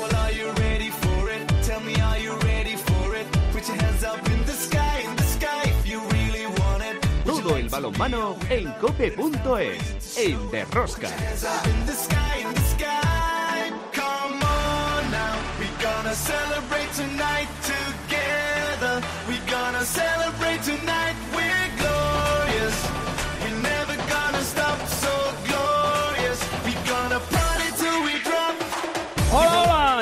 Well, are you ready for it? Tell me, are you ready for it? Put your hands up in the sky, in the sky if you really want it. Todo el balonmano en cope.es, en Derrosca. Hands up in the sky, in the sky. Come on now, we gonna celebrate tonight together. We gonna celebrate tonight.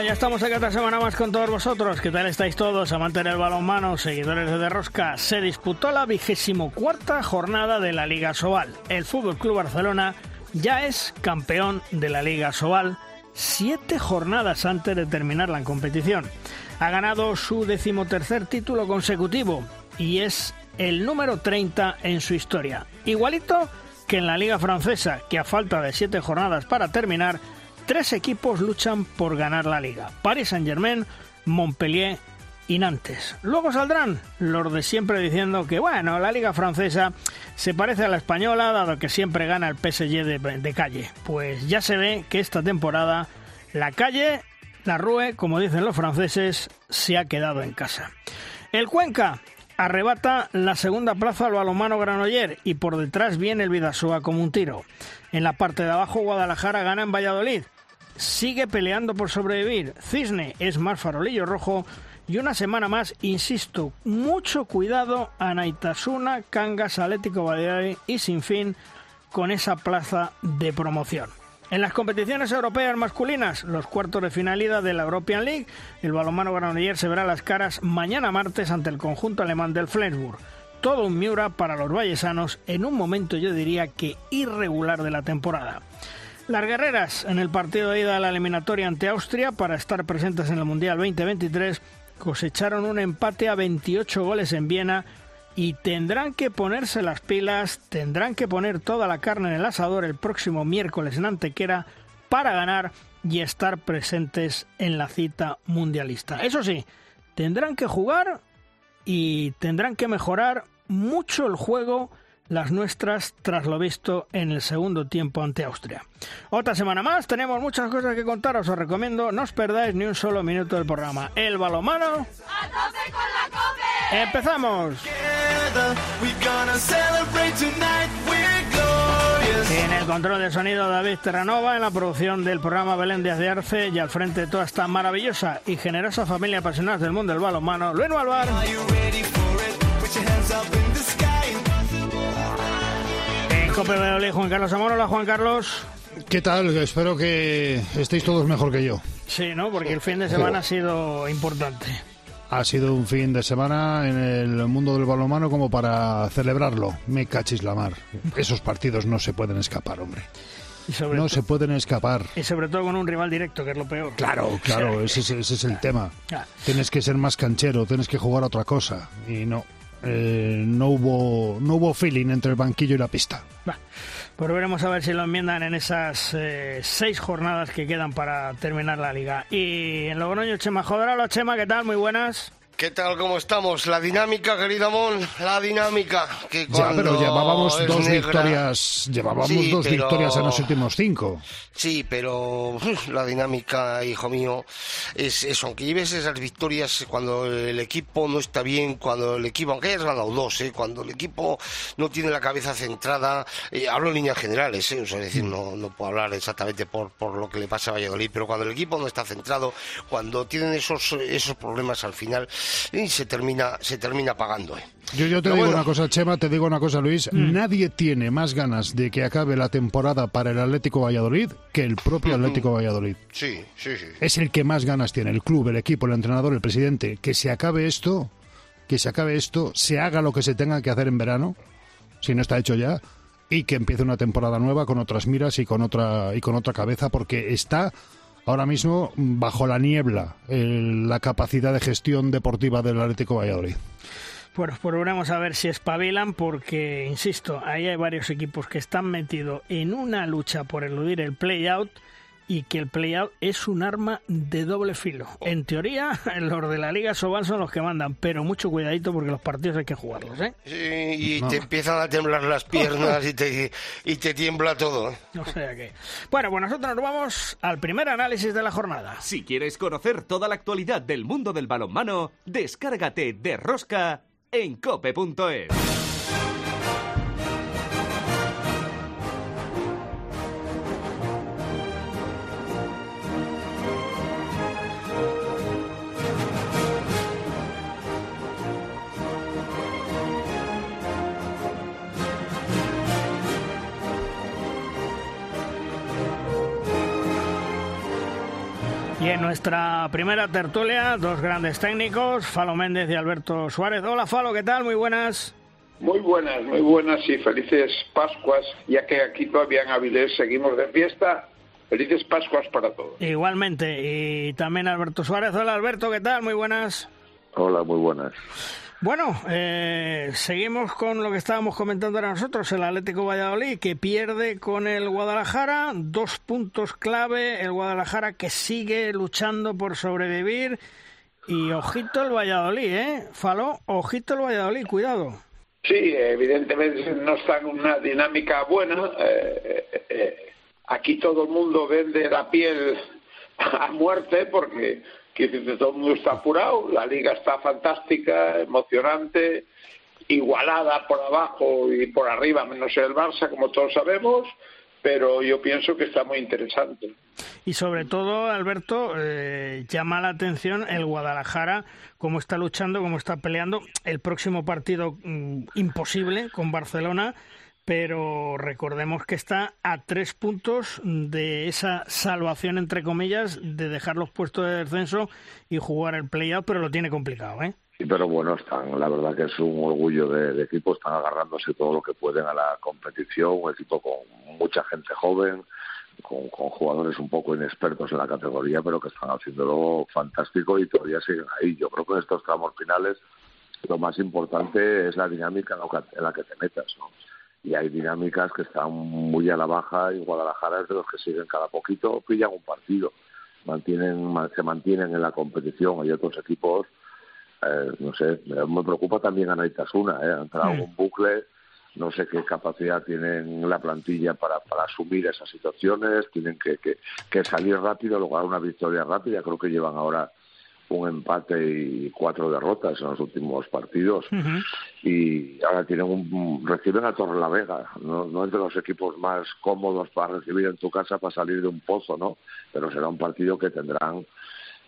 Ya estamos aquí otra semana más con todos vosotros. ¿Qué tal estáis todos? Amantes del balonmano, seguidores de Derrosca. Se disputó la vigésimo cuarta jornada de la Liga Sobal. El Fútbol Club Barcelona ya es campeón de la Liga Sobal siete jornadas antes de terminar la competición. Ha ganado su decimotercer título consecutivo y es el número 30 en su historia. Igualito que en la Liga Francesa, que a falta de siete jornadas para terminar, tres equipos luchan por ganar la liga. Paris Saint-Germain, Montpellier y Nantes. Luego saldrán los de siempre diciendo que, bueno, la liga francesa se parece a la española, dado que siempre gana el PSG de, de calle. Pues ya se ve que esta temporada la calle, la Rue, como dicen los franceses, se ha quedado en casa. El Cuenca arrebata la segunda plaza al balonmano Granoller y por detrás viene el Vidasoa como un tiro. En la parte de abajo Guadalajara gana en Valladolid. Sigue peleando por sobrevivir. Cisne es más farolillo rojo y una semana más, insisto, mucho cuidado a Naitasuna, Cangas, Atlético Valladolid y Sinfín con esa plaza de promoción. En las competiciones europeas masculinas, los cuartos de finalidad de la European League, el balonmano Granoller se verá las caras mañana martes ante el conjunto alemán del Flensburg. Todo un Miura para los vallesanos en un momento yo diría que irregular de la temporada. Las guerreras en el partido de ida a la eliminatoria ante Austria para estar presentes en el Mundial 2023 cosecharon un empate a 28 goles en Viena y tendrán que ponerse las pilas, tendrán que poner toda la carne en el asador el próximo miércoles en Antequera para ganar y estar presentes en la cita mundialista. Eso sí, tendrán que jugar y tendrán que mejorar mucho el juego las nuestras tras lo visto en el segundo tiempo ante Austria. Otra semana más, tenemos muchas cosas que contaros, os recomiendo no os perdáis ni un solo minuto del programa. El balomano. ¡A tope con la cope! ¡Empezamos! En el control de sonido David Terranova, en la producción del programa Belén Díaz de Arce y al frente de toda esta maravillosa y generosa familia apasionada del mundo del balonmano, Luis Malvar. Cope Valladolid, Juan Carlos Amor. Hola, Juan Carlos. ¿Qué tal? Espero que estéis todos mejor que yo. Sí, ¿no? Porque el fin de semana ha sido importante. Ha sido un fin de semana en el mundo del balonmano como para celebrarlo. Me cachis la mar. Esos partidos no se pueden escapar, hombre. No se pueden escapar. y sobre todo con un rival directo, que es lo peor. Claro, claro, ese, es- ese es el tema. Tienes que ser más canchero, tienes que jugar a otra cosa. Y no, eh, no hubo no hubo feeling entre el banquillo y la pista. Va. Pues veremos a ver si lo enmiendan en esas eh, seis jornadas que quedan para terminar la liga. Y en Logroño, Chema Jodra. Hola, Chema, ¿qué tal? Muy buenas. ¿Qué tal? ¿Cómo estamos? La dinámica, querido Amón, la dinámica. Que Ya, pero llevábamos dos negra- victorias, llevábamos Sí, dos pero- victorias en los últimos cinco. Sí, pero la dinámica, hijo mío, es eso. Aunque lleves esas victorias cuando el equipo no está bien, cuando el equipo, aunque hayas ganado dos, ¿eh? cuando el equipo no tiene la cabeza centrada, eh, hablo en líneas generales, ¿eh? O sea, es decir, no, no puedo hablar exactamente por, por lo que le pasa a Valladolid, pero cuando el equipo no está centrado, cuando tienen esos, esos problemas al final, y se termina, se termina pagando. ¿eh? Yo, yo te Pero digo bueno. una cosa, Chema, te digo una cosa, Luis. Nadie tiene más ganas de que acabe la temporada para el Atlético Valladolid que el propio Atlético Valladolid. Sí, sí, sí. Es el que más ganas tiene, el club, el equipo, el entrenador, el presidente. Que se acabe esto, que se acabe esto, se haga lo que se tenga que hacer en verano, si no está hecho ya, y que empiece una temporada nueva con otras miras y con otra, y con otra cabeza, porque está ahora mismo bajo la niebla el- la capacidad de gestión deportiva del Atlético Valladolid. Pues, veremos a ver si espabilan porque, insisto, ahí hay varios equipos que están metidos en una lucha por eludir el play-out y que el play-out es un arma de doble filo. En teoría, los de la Liga Sobal son los que mandan, pero mucho cuidadito porque los partidos hay que jugarlos, ¿eh? y te empiezan a temblar las piernas y te, y te tiembla todo. No sé qué. Bueno, pues nosotros nos vamos al primer análisis de la jornada. Si quieres conocer toda la actualidad del mundo del balonmano, descárgate de Rosca en cope.es. Y en nuestra primera tertulia, dos grandes técnicos, Falo Méndez y Alberto Suárez. Hola Falo, ¿qué tal? Muy buenas. Muy buenas, muy buenas y felices Pascuas, ya que aquí todavía en Avilés seguimos de fiesta. Felices Pascuas para todos. Igualmente, y también Alberto Suárez. Hola Alberto, ¿qué tal? Muy buenas. Hola, muy buenas. Bueno, eh, seguimos con lo que estábamos comentando ahora nosotros, el Atlético Valladolid que pierde con el Guadalajara, dos puntos clave, el Guadalajara que sigue luchando por sobrevivir y ojito el Valladolid, ¿eh? Faló, ojito el Valladolid, cuidado. Sí, evidentemente no está en una dinámica buena. Eh, eh, aquí todo el mundo vende la piel a muerte porque que todo el mundo está apurado, la liga está fantástica, emocionante, igualada por abajo y por arriba, menos el Barça, como todos sabemos, pero yo pienso que está muy interesante. Y sobre todo, Alberto, eh, llama la atención el Guadalajara, cómo está luchando, cómo está peleando. El próximo partido mm, imposible con Barcelona pero recordemos que está a tres puntos de esa salvación, entre comillas, de dejar los puestos de descenso y jugar el play-out, pero lo tiene complicado, ¿eh? Sí, pero bueno, están, la verdad que es un orgullo de, equipo, están agarrándose todo lo que pueden a la competición, un equipo con mucha gente joven, con, con, jugadores un poco inexpertos en la categoría, pero que están haciéndolo fantástico y todavía siguen ahí. Yo creo que en estos tramos finales lo más importante es la dinámica en la que te metas, ¿no? Y hay dinámicas que están muy a la baja. Y Guadalajara es de los que siguen cada poquito, pillan un partido, mantienen, se mantienen en la competición, hay otros equipos, eh, no sé, me preocupa también a Naitasuna, eh, ha entrado en un bucle, no sé qué capacidad tienen la plantilla para, para asumir esas situaciones, tienen que, que, que salir rápido, lograr una victoria rápida, creo que llevan ahora un empate y cuatro derrotas en los últimos partidos. Y ahora tienen un, reciben a Torre la Vega no, no es de los equipos más cómodos para recibir en tu casa para salir de un pozo no pero será un partido que tendrán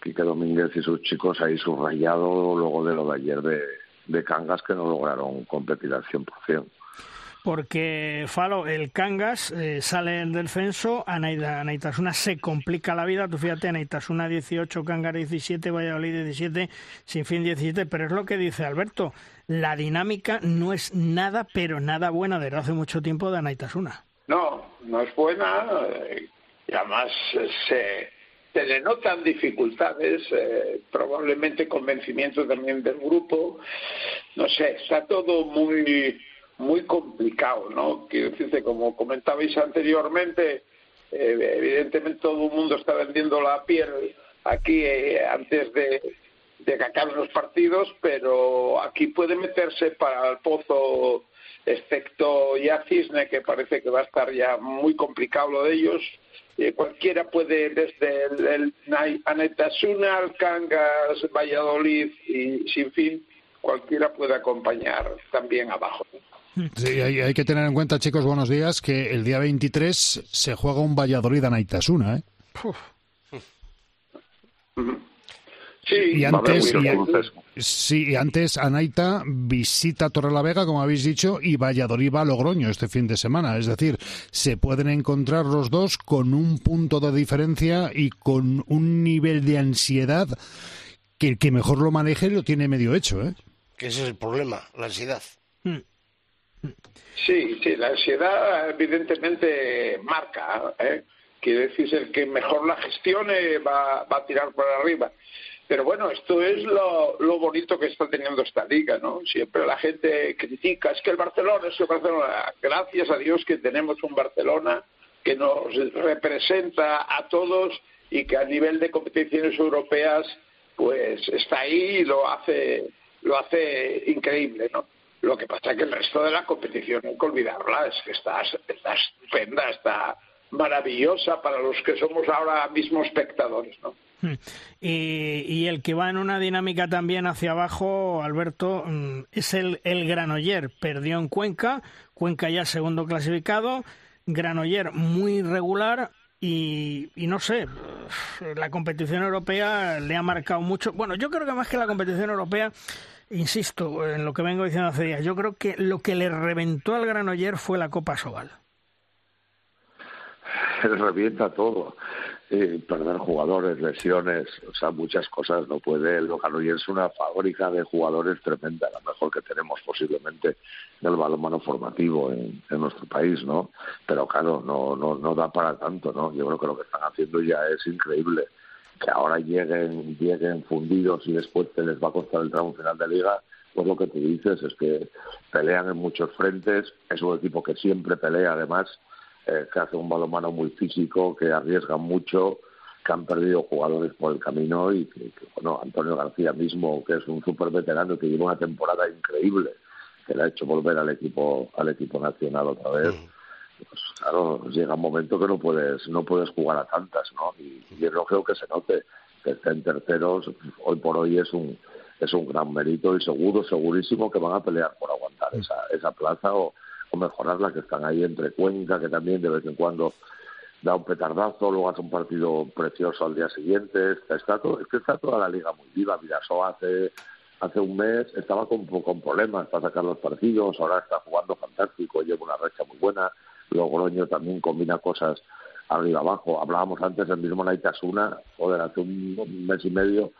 Quique Domínguez y sus chicos ahí subrayado luego de lo de ayer de, de Cangas que no lograron competir al 100% porque Falo, el Cangas eh, sale del descenso, a Naitasuna se complica la vida, tú fíjate, Naitasuna 18, Cangas 17, Valladolid 17, sin fin 17, pero es lo que dice Alberto, la dinámica no es nada, pero nada buena desde hace mucho tiempo de Naitasuna. No, no es buena, eh, y además se, se le notan dificultades, eh, probablemente convencimiento también del grupo, no sé, está todo muy muy complicado, ¿no? Quiero decirte, como comentabais anteriormente, eh, evidentemente todo el mundo está vendiendo la piel aquí eh, antes de, de los partidos, pero aquí puede meterse para el pozo, excepto ya Cisne, que parece que va a estar ya muy complicado lo de ellos. Eh, cualquiera puede, desde el, el Anetasuna, Alcangas, Valladolid y sin fin, cualquiera puede acompañar también abajo. Sí, hay, que tener en cuenta, chicos, buenos días, que el día 23 se juega un Valladolid a Naitasuna, ¿eh? Sí, y antes, y, sí, antes Anaita visita Torrelavega, como habéis dicho, y Valladolid va a Logroño este fin de semana. Es decir, se pueden encontrar los dos con un punto de diferencia y con un nivel de ansiedad que el que mejor lo maneje lo tiene medio hecho. ¿eh? Que ese es el problema, la ansiedad. Hmm. Sí, sí, la ansiedad evidentemente marca. ¿eh? Quiere decir, el que mejor la gestione va, va a tirar para arriba. Pero bueno, esto es lo, bonito que está teniendo esta liga, ¿no? Siempre la gente critica, es que el Barcelona, es el Barcelona. Gracias a Dios que tenemos un Barcelona que nos representa a todos y que a nivel de competiciones europeas pues está ahí y lo hace lo hace increíble, ¿no? Lo que pasa es que el resto de la competición, hay que olvidarla, es que está, estupenda, está maravillosa para los que somos ahora mismo espectadores, ¿no? Hmm. Y, el que va en una dinámica también hacia abajo, Alberto, mm, es el, el Granoller. Perdió en Cuenca, Cuenca ya segundo clasificado, Granoller muy regular, y, y, no sé, la competición europea le ha marcado mucho. Bueno, yo creo que más que la competición europea, insisto en lo que vengo diciendo hace días, yo creo que lo que le reventó al Granoller fue la Copa Sobal. revienta todo eh, perder jugadores, lesiones, o sea, muchas cosas. No puede, el Granollers es una fábrica de jugadores tremenda, la mejor que tenemos posiblemente en el balonmano formativo en, nuestro país, ¿no? Pero claro, no, no, no da para tanto, ¿no? Yo creo que lo que están haciendo ya es increíble. Que ahora lleguen, lleguen fundidos y después te les va a costar el tramo final de liga, pues lo que tú dices es que pelean en muchos frentes, es un equipo que siempre pelea además eh, que hace un balonmano muy físico, que arriesga mucho, que han perdido jugadores por el camino y que, bueno, Antonio García mismo, que es un súper veterano que lleva una temporada increíble, que le ha hecho volver al equipo al equipo nacional otra vez. Pues claro, llega un momento que no puedes no puedes jugar a tantas, ¿no? Y, yo no creo que se note que estén terceros hoy por hoy es un es un gran mérito y seguro segurísimo que van a pelear por aguantar esa esa plaza o o mejorarla, que están ahí entre Cuenca, que también de vez en cuando da un petardazo, luego hace un partido precioso al día siguiente. Está, todo, es que está toda la liga muy viva. Vidaso hace hace un mes estaba con, con problemas para sacar los partidos, ahora está jugando fantástico, lleva una racha muy buena. Logroño también combina cosas arriba abajo. Hablábamos antes del mismo Naitasuna, joder, hace un mes y medio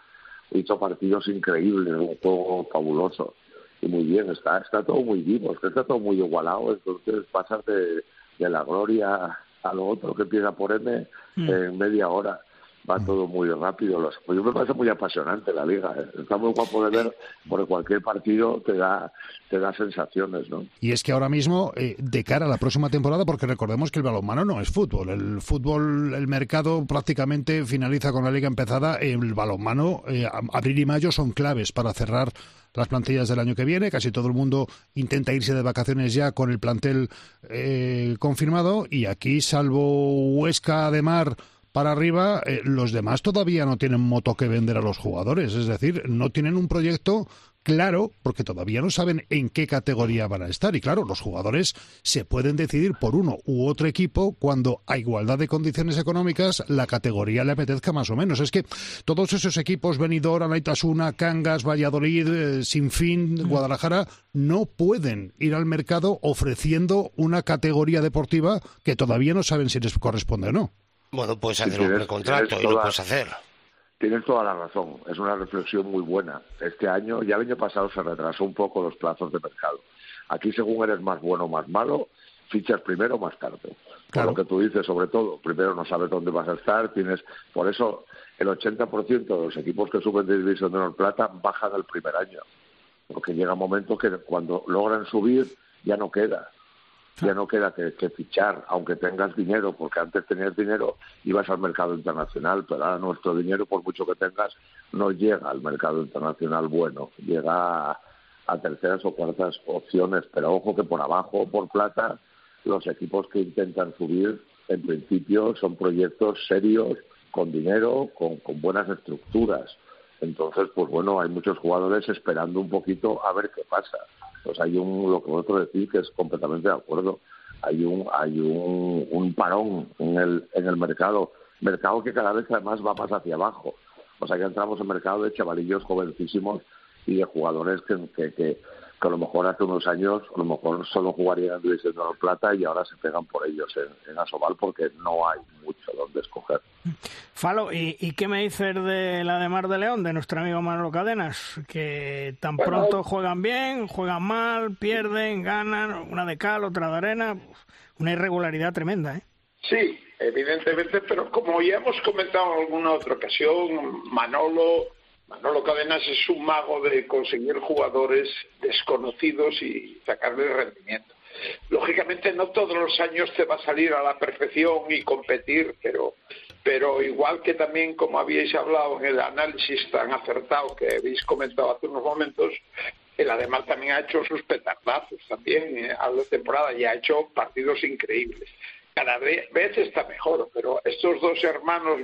hizo partidos increíbles, un juego fabuloso y muy bien, está, está todo muy vivo, está todo muy igualado, entonces pasas de, de la gloria a lo otro que empieza por M mm. en media hora va mm. todo muy rápido. Los, pues yo me parece muy apasionante la liga. ¿eh? Está muy guapo de ver porque cualquier partido te da, te da sensaciones. ¿no? Y es que ahora mismo, eh, de cara a la próxima temporada, porque recordemos que el balonmano no es fútbol. El fútbol, el mercado prácticamente finaliza con la liga empezada. El balonmano, eh, abril y mayo son claves para cerrar las plantillas del año que viene. Casi todo el mundo intenta irse de vacaciones ya con el plantel eh, confirmado. Y aquí, salvo Huesca de Mar para arriba, eh, los demás todavía no tienen moto que vender a los jugadores. Es decir, no tienen un proyecto claro, porque todavía no saben en qué categoría van a estar. Y claro, los jugadores se pueden decidir por uno u otro equipo cuando a igualdad de condiciones económicas la categoría le apetezca más o menos. Es que todos esos equipos, Benidorm, Anaitasuna, Cangas, Valladolid, eh, Sinfín. Guadalajara, no pueden ir al mercado ofreciendo una categoría deportiva que todavía no saben si les corresponde o no. Bueno, puedes hacer un precontrato y lo puedes hacer. Tienes toda la razón, es una reflexión muy buena. Este año, ya el año pasado se retrasó un poco los plazos de mercado. Aquí, según eres más bueno o más malo, fichas primero o más tarde. Claro. lo que tú dices, sobre todo, primero no sabes dónde vas a estar, tienes, por eso el 80% de los equipos que suben de División de Honor Plata bajan el primer año, porque llega un momento que cuando logran subir ya no queda ya no queda que, fichar, aunque tengas dinero, porque antes tenías dinero, ibas al mercado internacional, pero ahora nuestro dinero, por mucho que tengas, no llega al mercado internacional bueno, llega a, terceras o cuartas opciones, pero ojo que por abajo, por plata, los equipos que intentan subir, en principio, son proyectos serios, con dinero, con, con buenas estructuras. Entonces, pues bueno, hay muchos jugadores esperando un poquito a ver qué pasa pues hay un, lo que vosotros decís que es completamente de acuerdo, hay un, hay un, un parón en el, en el mercado, mercado que cada vez además va más hacia abajo. O sea que entramos en mercado de chavalillos jovencísimos y de jugadores que, que a lo mejor hace unos años a lo mejor solo jugarían en División de Plata y ahora se pegan por ellos en, Asobal porque no hay mucho donde escoger. Falo, ¿y, qué me dices de la de Mar de León, de nuestro amigo Manolo Cadenas? Que tan pronto juegan bien, juegan mal, pierden, ganan, una de cal, otra de arena, una irregularidad tremenda, ¿eh? Sí, evidentemente, pero como ya hemos comentado en alguna otra ocasión, Manolo Manolo Cadenas es un mago de conseguir jugadores desconocidos y sacarles rendimiento. Lógicamente no todos los años te va a salir a la perfección y competir, pero, pero igual que también como habíais hablado en el análisis tan acertado que habéis comentado hace unos momentos, el además también ha hecho sus petardazos también eh, a la temporada y ha hecho partidos increíbles cada vez está mejor, pero estos dos hermanos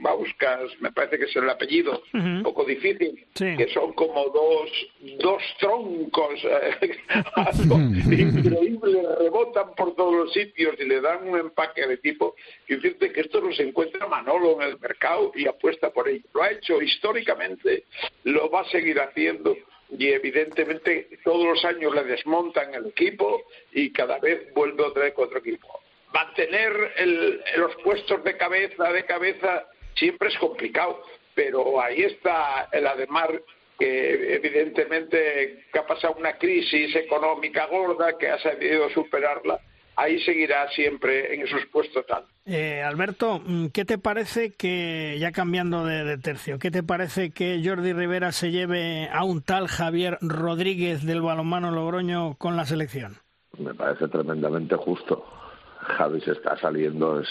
Bauskas, me parece que es el apellido, un poco difícil, que son como dos, dos troncos increíbles, rebotan por todos los sitios y le dan un empaque de tipo, que decirte que esto no se encuentra Manolo en el mercado y apuesta por ello. Lo ha hecho históricamente, lo va a seguir haciendo y evidentemente todos los años le desmontan el equipo y cada vez vuelve otra vez con otro equipo mantener los puestos de cabeza de cabeza siempre es complicado, pero ahí está el Ademar que evidentemente que ha pasado una crisis económica gorda, que ha sabido superarla, ahí seguirá siempre en esos puestos tal. Eh, Alberto, mm, ¿qué te parece que, ya cambiando de, tercio, qué te parece que Jordi Rivera se lleve a un tal Javier Rodríguez del balonmano Logroño con la selección? Me parece tremendamente justo. Javi se está saliendo, es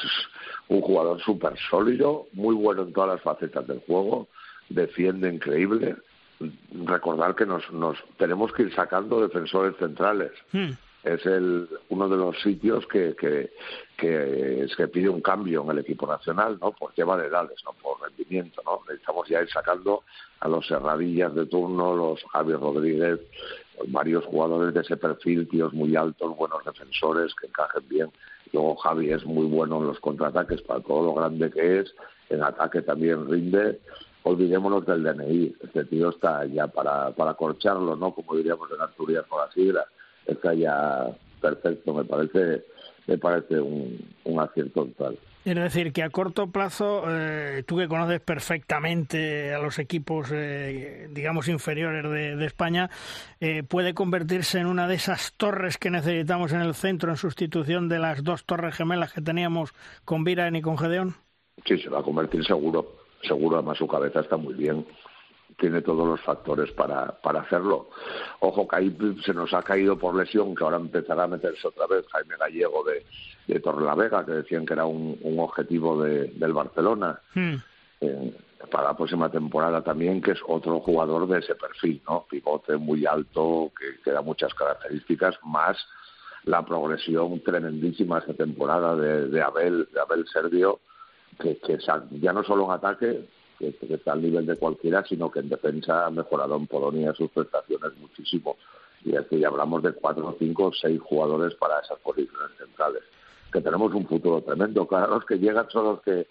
un jugador súper sólido, muy bueno en todas las facetas del juego, defiende increíble. Recordar que nos, nos tenemos que ir sacando defensores centrales. Hmm. Es el, uno de los sitios que, que, que se pide un cambio en el equipo nacional, ¿no? Por tema de edades, no por rendimiento, ¿no? Necesitamos ya ir sacando a los Serradillas de turno, los Javi Rodríguez, varios jugadores de ese perfil, tíos muy altos, buenos defensores que encajen bien Luego Javi es muy bueno en los contraataques para todo lo grande que es. En ataque también rinde. Olvidémonos del DNI. Este tío está ya para, para corcharlo, ¿no? Como diríamos en Asturias con la sigla. Está ya perfecto. Me parece, me parece un, un acierto total. Es decir, que a corto plazo, eh, tú que conoces perfectamente a los equipos, eh, digamos, inferiores de, España, eh, puede convertirse en una de esas torres que necesitamos en el centro en sustitución de las dos torres gemelas que teníamos con Viran y con Gedeón. Sí, se va a convertir seguro. Seguro, además su cabeza está muy bien tiene todos los factores para, para hacerlo. Ojo que ahí se nos ha caído por lesión, que ahora empezará a meterse otra vez Jaime Gallego de, de Torrelavega, que decían que era un, un objetivo de, del Barcelona. Hmm. Eh, para la próxima temporada también, que es otro jugador de ese perfil, ¿no? Pivote muy alto, que, que da muchas características, más la progresión tremendísima esta temporada de, de Abel, de Abel Servio, que, que ya no solo en ataque, que, está al nivel de cualquiera, sino que en defensa ha mejorado en Polonia sus prestaciones muchísimo. Y aquí ya hablamos de cuatro, cinco, seis jugadores para esas posiciones centrales. Que tenemos un futuro tremendo. Claro, los que llegan son los que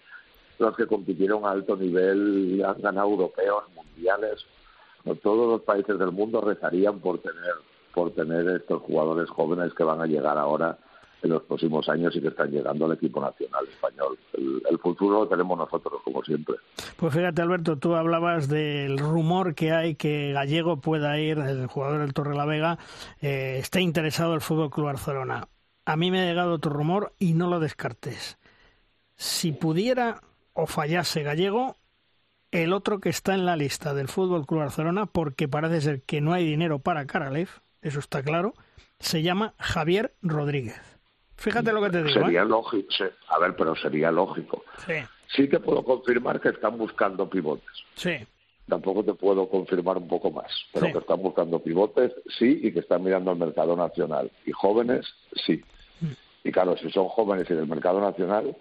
los que compitieron a alto nivel han ganado europeos, mundiales. Todos los países del mundo rezarían por tener por tener estos jugadores jóvenes que van a llegar ahora en los próximos años y que están llegando al equipo nacional español. El, futuro lo tenemos nosotros, como siempre. Pues fíjate, Alberto, tú hablabas del rumor que hay que Gallego pueda ir, el jugador del Torre la Vega, eh, esté interesado el Fútbol Club Barcelona. A mí me ha llegado otro rumor y no lo descartes. Si pudiera o fallase Gallego, el otro que está en la lista del Fútbol Club Barcelona, porque parece ser que no hay dinero para Karalev, eso está claro, se llama Javier Rodríguez. Fíjate lo que te digo. Sería ¿eh? lógico, a ver, pero sería lógico. Sí. Sí te puedo confirmar que están buscando pivotes. Sí. Tampoco te puedo confirmar un poco más, pero que están buscando pivotes, sí, y que están mirando al mercado nacional. Y jóvenes, sí. Y claro, si son jóvenes y del mercado nacional,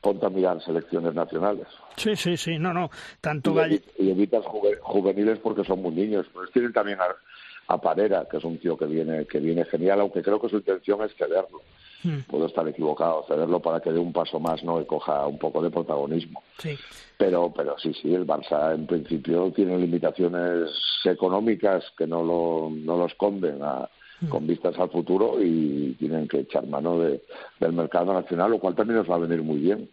ponte a mirar selecciones nacionales. Sí, sí, sí, no, no. Tanto y, y evitas juveniles porque son muy niños. Pues tienen también a, a Parera, que es un tío que viene, que viene genial, aunque creo que su intención es cederlo. Hmm. Puedo estar equivocado, cederlo para que dé un paso más, ¿no? Y coja un poco de protagonismo. Sí. Pero, pero sí, sí, el Barça en principio tiene limitaciones económicas que no lo, no lo esconden a. con vistas al futuro y tienen que echar mano de, del mercado nacional, lo cual también nos va a venir muy bien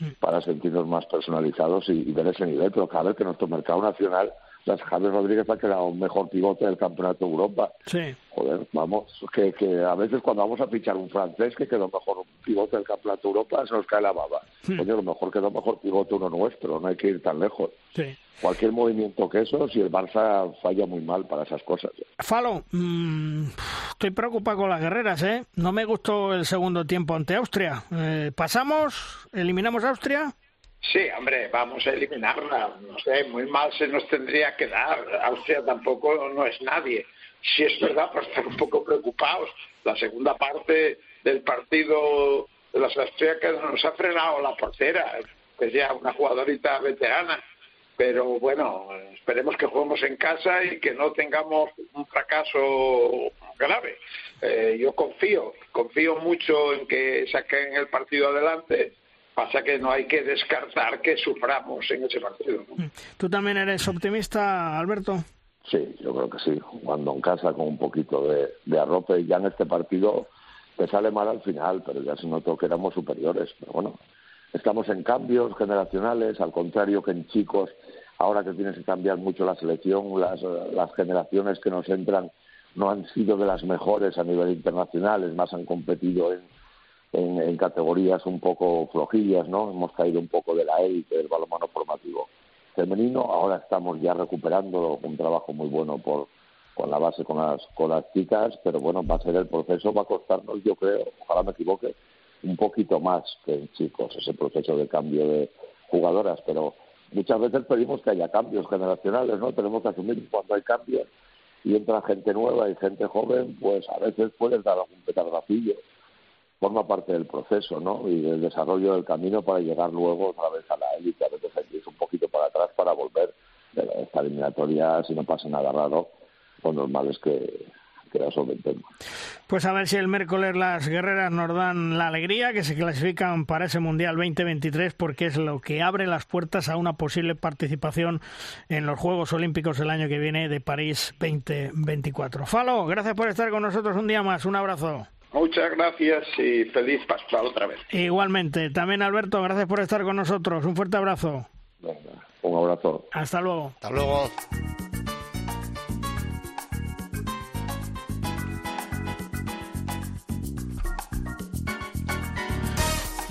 hmm. para sentirnos más personalizados y, y ver ese nivel. Pero cada vez que nuestro mercado nacional las Javier Rodríguez ha quedado un mejor pivote del Campeonato de Europa. Sí. Joder, vamos, que, que a veces cuando vamos a fichar un francés que quedó mejor un pivote del Campeonato de Europa, se nos cae la baba. Hmm. Oye, lo mejor quedó mejor pivote uno nuestro, no hay que ir tan lejos. Sí. Cualquier movimiento que eso, si el Barça falla muy mal para esas cosas. Falo, mm, estoy preocupado con las guerreras, ¿eh? No me gustó el segundo tiempo ante Austria. Eh, ¿Pasamos? ¿Eliminamos a Austria? Sí, hombre, vamos a eliminarla. No sé, muy mal se nos tendría que dar. Austria tampoco no es nadie. Si es verdad, por estar un poco preocupados. La segunda parte del partido de las austriacas nos ha frenado la portera, que es ya una jugadorita veterana. Pero bueno, esperemos que juguemos en casa y que no tengamos un fracaso grave. Eh, yo confío, confío mucho en que saquen el partido adelante Pasa que no hay que descartar que suframos en ese partido. Mm. ¿Tú también eres optimista, Alberto? Sí, yo creo que sí. Jugando en casa con un poquito de, de arrope, ya en este partido te sale mal al final, pero ya se notó que éramos superiores. Pero bueno, estamos en cambios generacionales, al contrario que en chicos, ahora que tienes que cambiar mucho la selección, las, las generaciones que nos entran no han sido de las mejores a nivel internacional, es más han competido en en, categorías un poco flojillas, ¿no? Hemos caído un poco de la élite del balonmano formativo femenino. Ahora estamos ya recuperando un trabajo muy bueno por con la base con las con las chicas, pero bueno, va a ser el proceso, va a costarnos, yo creo, ojalá me equivoque, un poquito más que en chicos ese proceso de cambio de jugadoras, pero muchas veces pedimos que haya cambios generacionales, ¿no? Tenemos que asumir cuando hay cambios y entra gente nueva y gente joven, pues a veces puedes dar algún petardacillo forma parte del proceso ¿no? y del desarrollo del camino para llegar luego otra vez a la élite. A veces hay que ir un poquito para atrás para volver de esta eliminatoria, si no pasa nada raro, lo normal es que, que la solventemos. Pues a ver si el miércoles las guerreras nos dan la alegría que se clasifican para ese Mundial 2023 porque es lo que abre las puertas a una posible participación en los Juegos Olímpicos el año que viene de París 2024. Falo, gracias por estar con nosotros un día más. Un abrazo. Muchas gracias y feliz Pascual otra vez. Igualmente. También Alberto, gracias por estar con nosotros. Un fuerte abrazo. Un abrazo. Hasta luego. Hasta luego.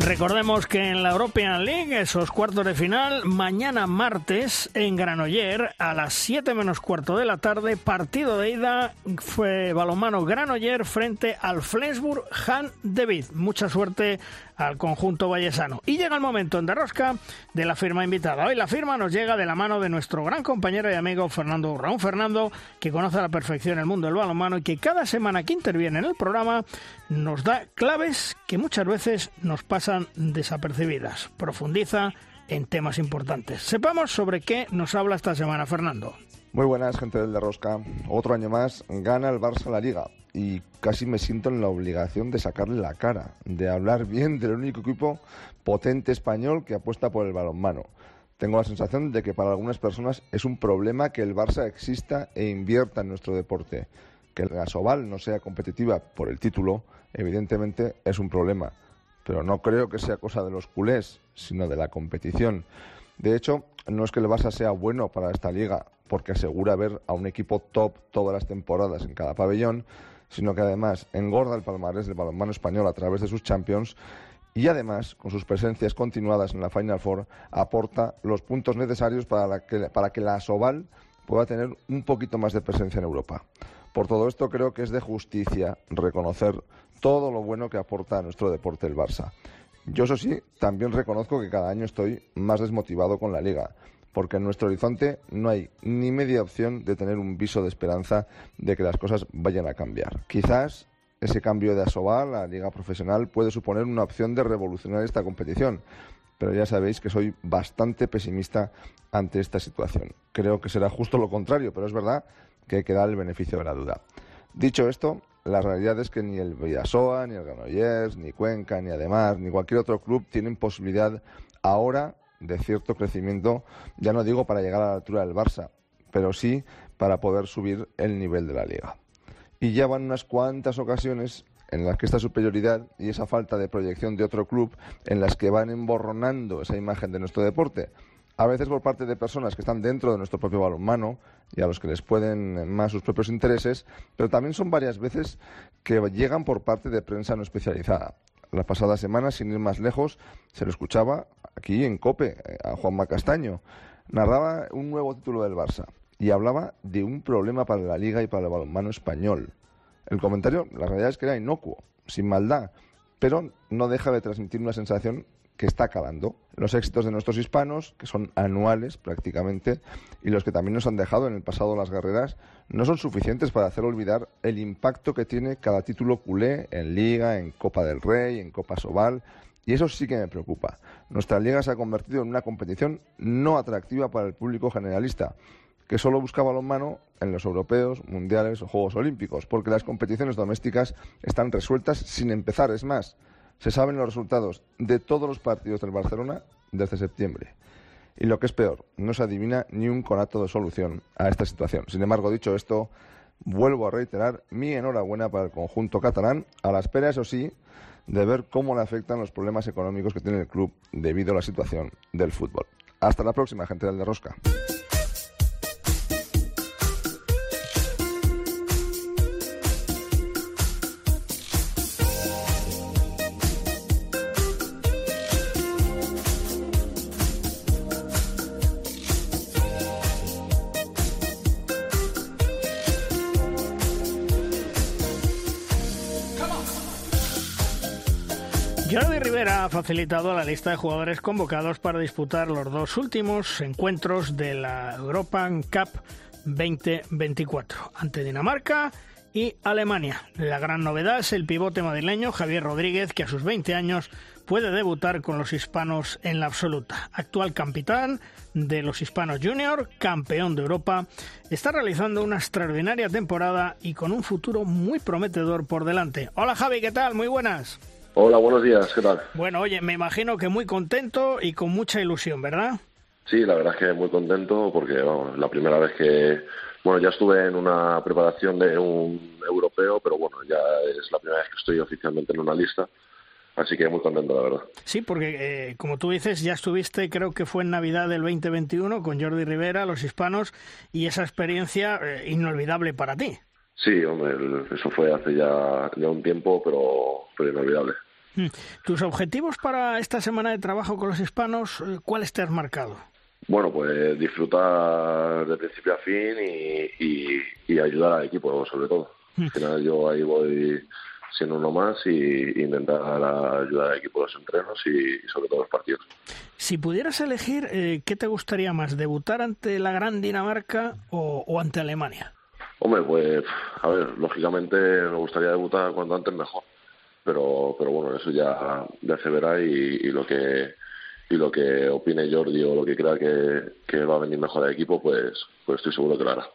Recordemos que en la European League, esos cuartos de final, mañana martes en Granoller a las 7 menos cuarto de la tarde, partido de ida fue balomano Granoller frente al Flensburg Han David. Mucha suerte al conjunto vallesano. Y llega el momento en Derrosca de la firma invitada. Hoy la firma nos llega de la mano de nuestro gran compañero y amigo Fernando Raúl Fernando, que conoce a la perfección el mundo del balonmano y que cada semana que interviene en el programa nos da claves que muchas veces nos pasan desapercibidas. Profundiza en temas importantes. Sepamos sobre qué nos habla esta semana Fernando. Muy buenas, gente del Derrosca. Otro año más gana el Barça la Liga y casi me siento en la obligación de sacarle la cara, de hablar bien del único equipo potente español que apuesta por el balonmano. Tengo la sensación de que para algunas personas es un problema que el Barça exista e invierta en nuestro deporte. Que el Gasoval no sea competitiva por el título, evidentemente es un problema. Pero no creo que sea cosa de los culés, sino de la competición. De hecho, no es que el Barça sea bueno para esta liga, porque asegura ver a un equipo top todas las temporadas en cada pabellón, sino que además engorda el palmarés del balonmano español a través de sus champions y además, con sus presencias continuadas en la Final Four, aporta los puntos necesarios para, que, para que la Soval pueda tener un poquito más de presencia en Europa. Por todo esto creo que es de justicia reconocer todo lo bueno que aporta a nuestro deporte el Barça. Yo eso sí, también reconozco que cada año estoy más desmotivado con la liga, porque en nuestro horizonte no hay ni media opción de tener un viso de esperanza de que las cosas vayan a cambiar. Quizás ese cambio de Asobal la liga profesional puede suponer una opción de revolucionar esta competición, pero ya sabéis que soy bastante pesimista ante esta situación. Creo que será justo lo contrario, pero es verdad que hay que dar el beneficio de la duda. Dicho esto, la realidad es que ni el Villasoa, ni el Granollers, ni Cuenca, ni además, ni cualquier otro club tienen posibilidad ahora de cierto crecimiento, ya no digo para llegar a la altura del Barça, pero sí para poder subir el nivel de la liga. Y ya van unas cuantas ocasiones en las que esta superioridad y esa falta de proyección de otro club en las que van emborronando esa imagen de nuestro deporte. A veces por parte de personas que están dentro de nuestro propio balonmano y a los que les pueden más sus propios intereses, pero también son varias veces que llegan por parte de prensa no especializada. La pasada semana, sin ir más lejos, se lo escuchaba aquí en COPE eh, a Juanma Castaño. Narraba un nuevo título del Barça y hablaba de un problema para la liga y para el balonmano español. El comentario, la realidad es que era inocuo, sin maldad, pero no deja de transmitir una sensación que está acabando. Los éxitos de nuestros hispanos, que son anuales prácticamente, y los que también nos han dejado en el pasado las guerreras, no son suficientes para hacer olvidar el impacto que tiene cada título culé en Liga, en Copa del Rey, en Copa Sobal, y eso sí que me preocupa. Nuestra liga se ha convertido en una competición no atractiva para el público generalista, que solo busca balonmano en los europeos, mundiales o Juegos Olímpicos, porque las competiciones domésticas están resueltas sin empezar. Es más, se saben los resultados de todos los partidos del Barcelona desde septiembre. Y lo que es peor, no se adivina ni un conato de solución a esta situación. Sin embargo, dicho esto, vuelvo a reiterar mi enhorabuena para el conjunto catalán, a la espera, eso sí, de ver cómo le afectan los problemas económicos que tiene el club debido a la situación del fútbol. Hasta la próxima, gente del de Rosca. Facilitado la lista de jugadores convocados para disputar los dos últimos encuentros de la European Cup 2024 ante Dinamarca y Alemania. La gran novedad es el pivote madrileño Javier Rodríguez, que a sus 20 años puede debutar con los hispanos en la absoluta. Actual capitán de los hispanos junior, campeón de Europa, está realizando una extraordinaria temporada y con un futuro muy prometedor por delante. Hola Javi, ¿qué tal? Muy buenas. Hola, buenos días, ¿qué tal? Bueno, oye, me imagino que muy contento y con mucha ilusión, ¿verdad? Sí, la verdad es que muy contento porque, vamos, la primera vez que, bueno, ya estuve en una preparación de un europeo, pero bueno, ya es la primera vez que estoy oficialmente en una lista. Así que muy contento, la verdad. Sí, porque eh, como tú dices, ya estuviste, creo que fue en Navidad del 2021 con Jordi Rivera, los hispanos, y esa experiencia eh, inolvidable para ti. Sí, hombre, eso fue hace ya, ya un tiempo, pero, pero inolvidable. Mm. ¿Tus objetivos para esta semana de trabajo con los hispanos, eh, cuáles te has marcado? Bueno, pues disfrutar de principio a fin y, y, y ayudar al equipo, sobre todo. Mm. Al final yo ahí voy siendo uno más y intentar ayudar al equipo en los entrenos y, y sobre todo los partidos. Si pudieras elegir, eh, ¿qué te gustaría más? ¿Debutar ante la gran Dinamarca o, o ante Alemania? Hombre, pues, a ver, lógicamente me gustaría debutar cuanto antes mejor, pero, pero bueno, eso ya, ya se verá y, y lo que y lo que opine Jordi o lo que crea que, que va a venir mejor al equipo, pues, pues estoy seguro que lo hará.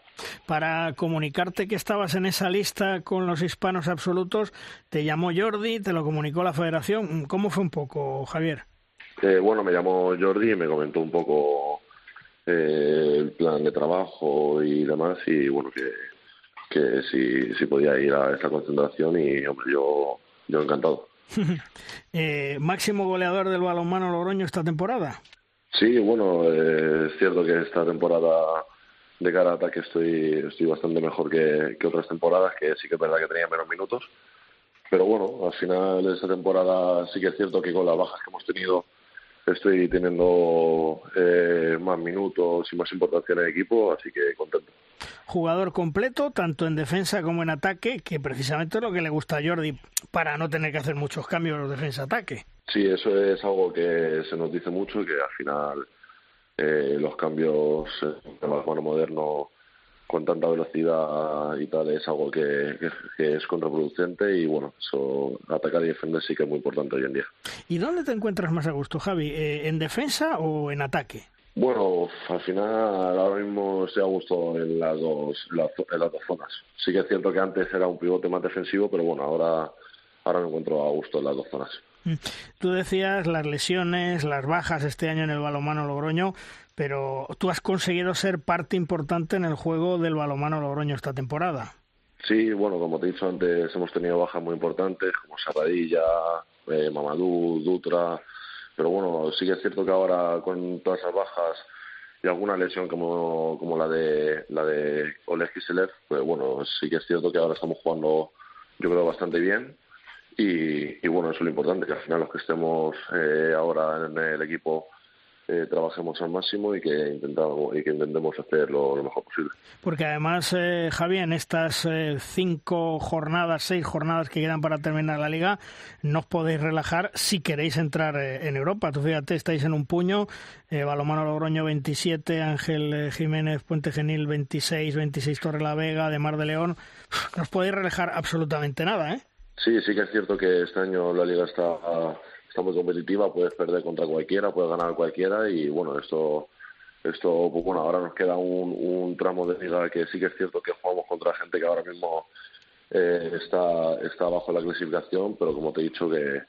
Para comunicarte que estabas en esa lista con los hispanos absolutos, te llamó Jordi, te lo comunicó la federación. ¿Cómo fue un poco, Javier? Eh, bueno, me llamó Jordi y me comentó un poco eh, el plan de trabajo y demás y bueno, que, que si, si podía ir a esa concentración y hombre, yo, yo encantado. eh, ¿Máximo goleador del balonmano Logroño esta temporada? Sí, bueno, eh, es cierto que esta temporada de cara a ataque estoy, estoy bastante mejor que, que otras temporadas, que sí que es verdad que tenía menos minutos. Pero bueno, al final de esta temporada sí que es cierto que con las bajas que hemos tenido estoy teniendo eh, más minutos y más importancia en el equipo, así que contento. Jugador completo, tanto en defensa como en ataque, que precisamente es lo que le gusta a Jordi para no tener que hacer muchos cambios defensa-ataque. Sí, eso es algo que se nos dice mucho y que al final eh, los cambios en el balonmano moderno con tanta velocidad y tal es algo que, que, que, es contraproducente y bueno, eso atacar y defender sí que es muy importante hoy en día. ¿Y dónde te encuentras más a gusto, Javi? ¿Eh, ¿En defensa o en ataque? Bueno, al final ahora mismo estoy a gusto en las dos, en las dos zonas. Sí que es cierto que antes era un pivote más defensivo, pero bueno, ahora, ahora me encuentro a gusto en las dos zonas. Tú decías las lesiones, las bajas este año en el balomano Logroño, pero tú has conseguido ser parte importante en el juego del balomano Logroño esta temporada. Sí, bueno, como te he dicho antes, hemos tenido bajas muy importantes, como Sarradilla, eh, Mamadou, Dutra, pero bueno, sí que es cierto que ahora con todas esas bajas y alguna lesión como, como la de la de Oleg Kiselev, pues bueno, sí que es cierto que ahora estamos jugando, yo creo, bastante bien. Y, y bueno, eso es lo importante, que al final los que estemos eh, ahora en el equipo eh, trabajemos al máximo y que intentamos y que intentemos hacer lo, mejor posible. Porque además, eh, Javier, en estas eh, cinco jornadas, seis jornadas que quedan para terminar la liga, no os podéis relajar si queréis entrar eh, en Europa. Tú fíjate, estáis en un puño, Balomano Logroño 27, Ángel Jiménez Puente Genil 26, 26 Torre la Vega, de Mar de León. No os podéis relajar absolutamente nada, ¿eh? Sí, sí que es cierto que este año la liga está está muy competitiva, puedes perder contra cualquiera, puedes ganar cualquiera y bueno, esto esto pues bueno, ahora nos queda un, un tramo de liga que sí que es cierto que jugamos contra gente que ahora mismo eh, está está bajo la clasificación, pero como te he dicho que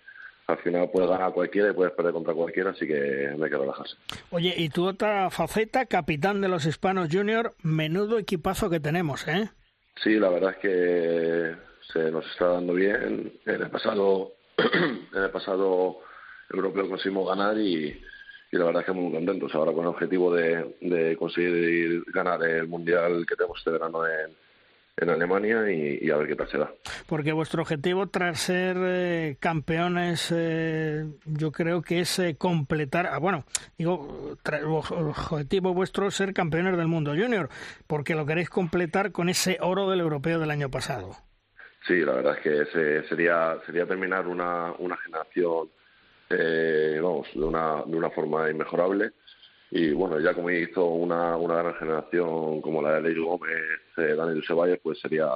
al final puedes ganar cualquiera y puedes perder contra cualquiera, así que no hay que relajarse. Oye, y tu otra faceta, capitán de los Hispanos Junior, menudo equipazo que tenemos, ¿eh? Sí, la verdad es que se nos está dando bien. En el pasado en el pasado europeo conseguimos ganar y, la verdad es que muy contentos ahora con el objetivo de, conseguir ganar el mundial que tenemos este verano en, en Alemania y, a ver qué tal será. Porque vuestro objetivo tras ser eh, campeones eh, yo creo que es eh, completar, ah, bueno, digo, el objetivo vuestro es ser campeones del mundo junior, porque lo queréis completar con ese oro del europeo del año pasado. Sí, la verdad es que sería, sería terminar una, una generación eh, vamos, de una, de una forma inmejorable. Y bueno, ya como hizo una, una gran generación como la de Ley Gómez, eh, Daniel Ceballos, pues sería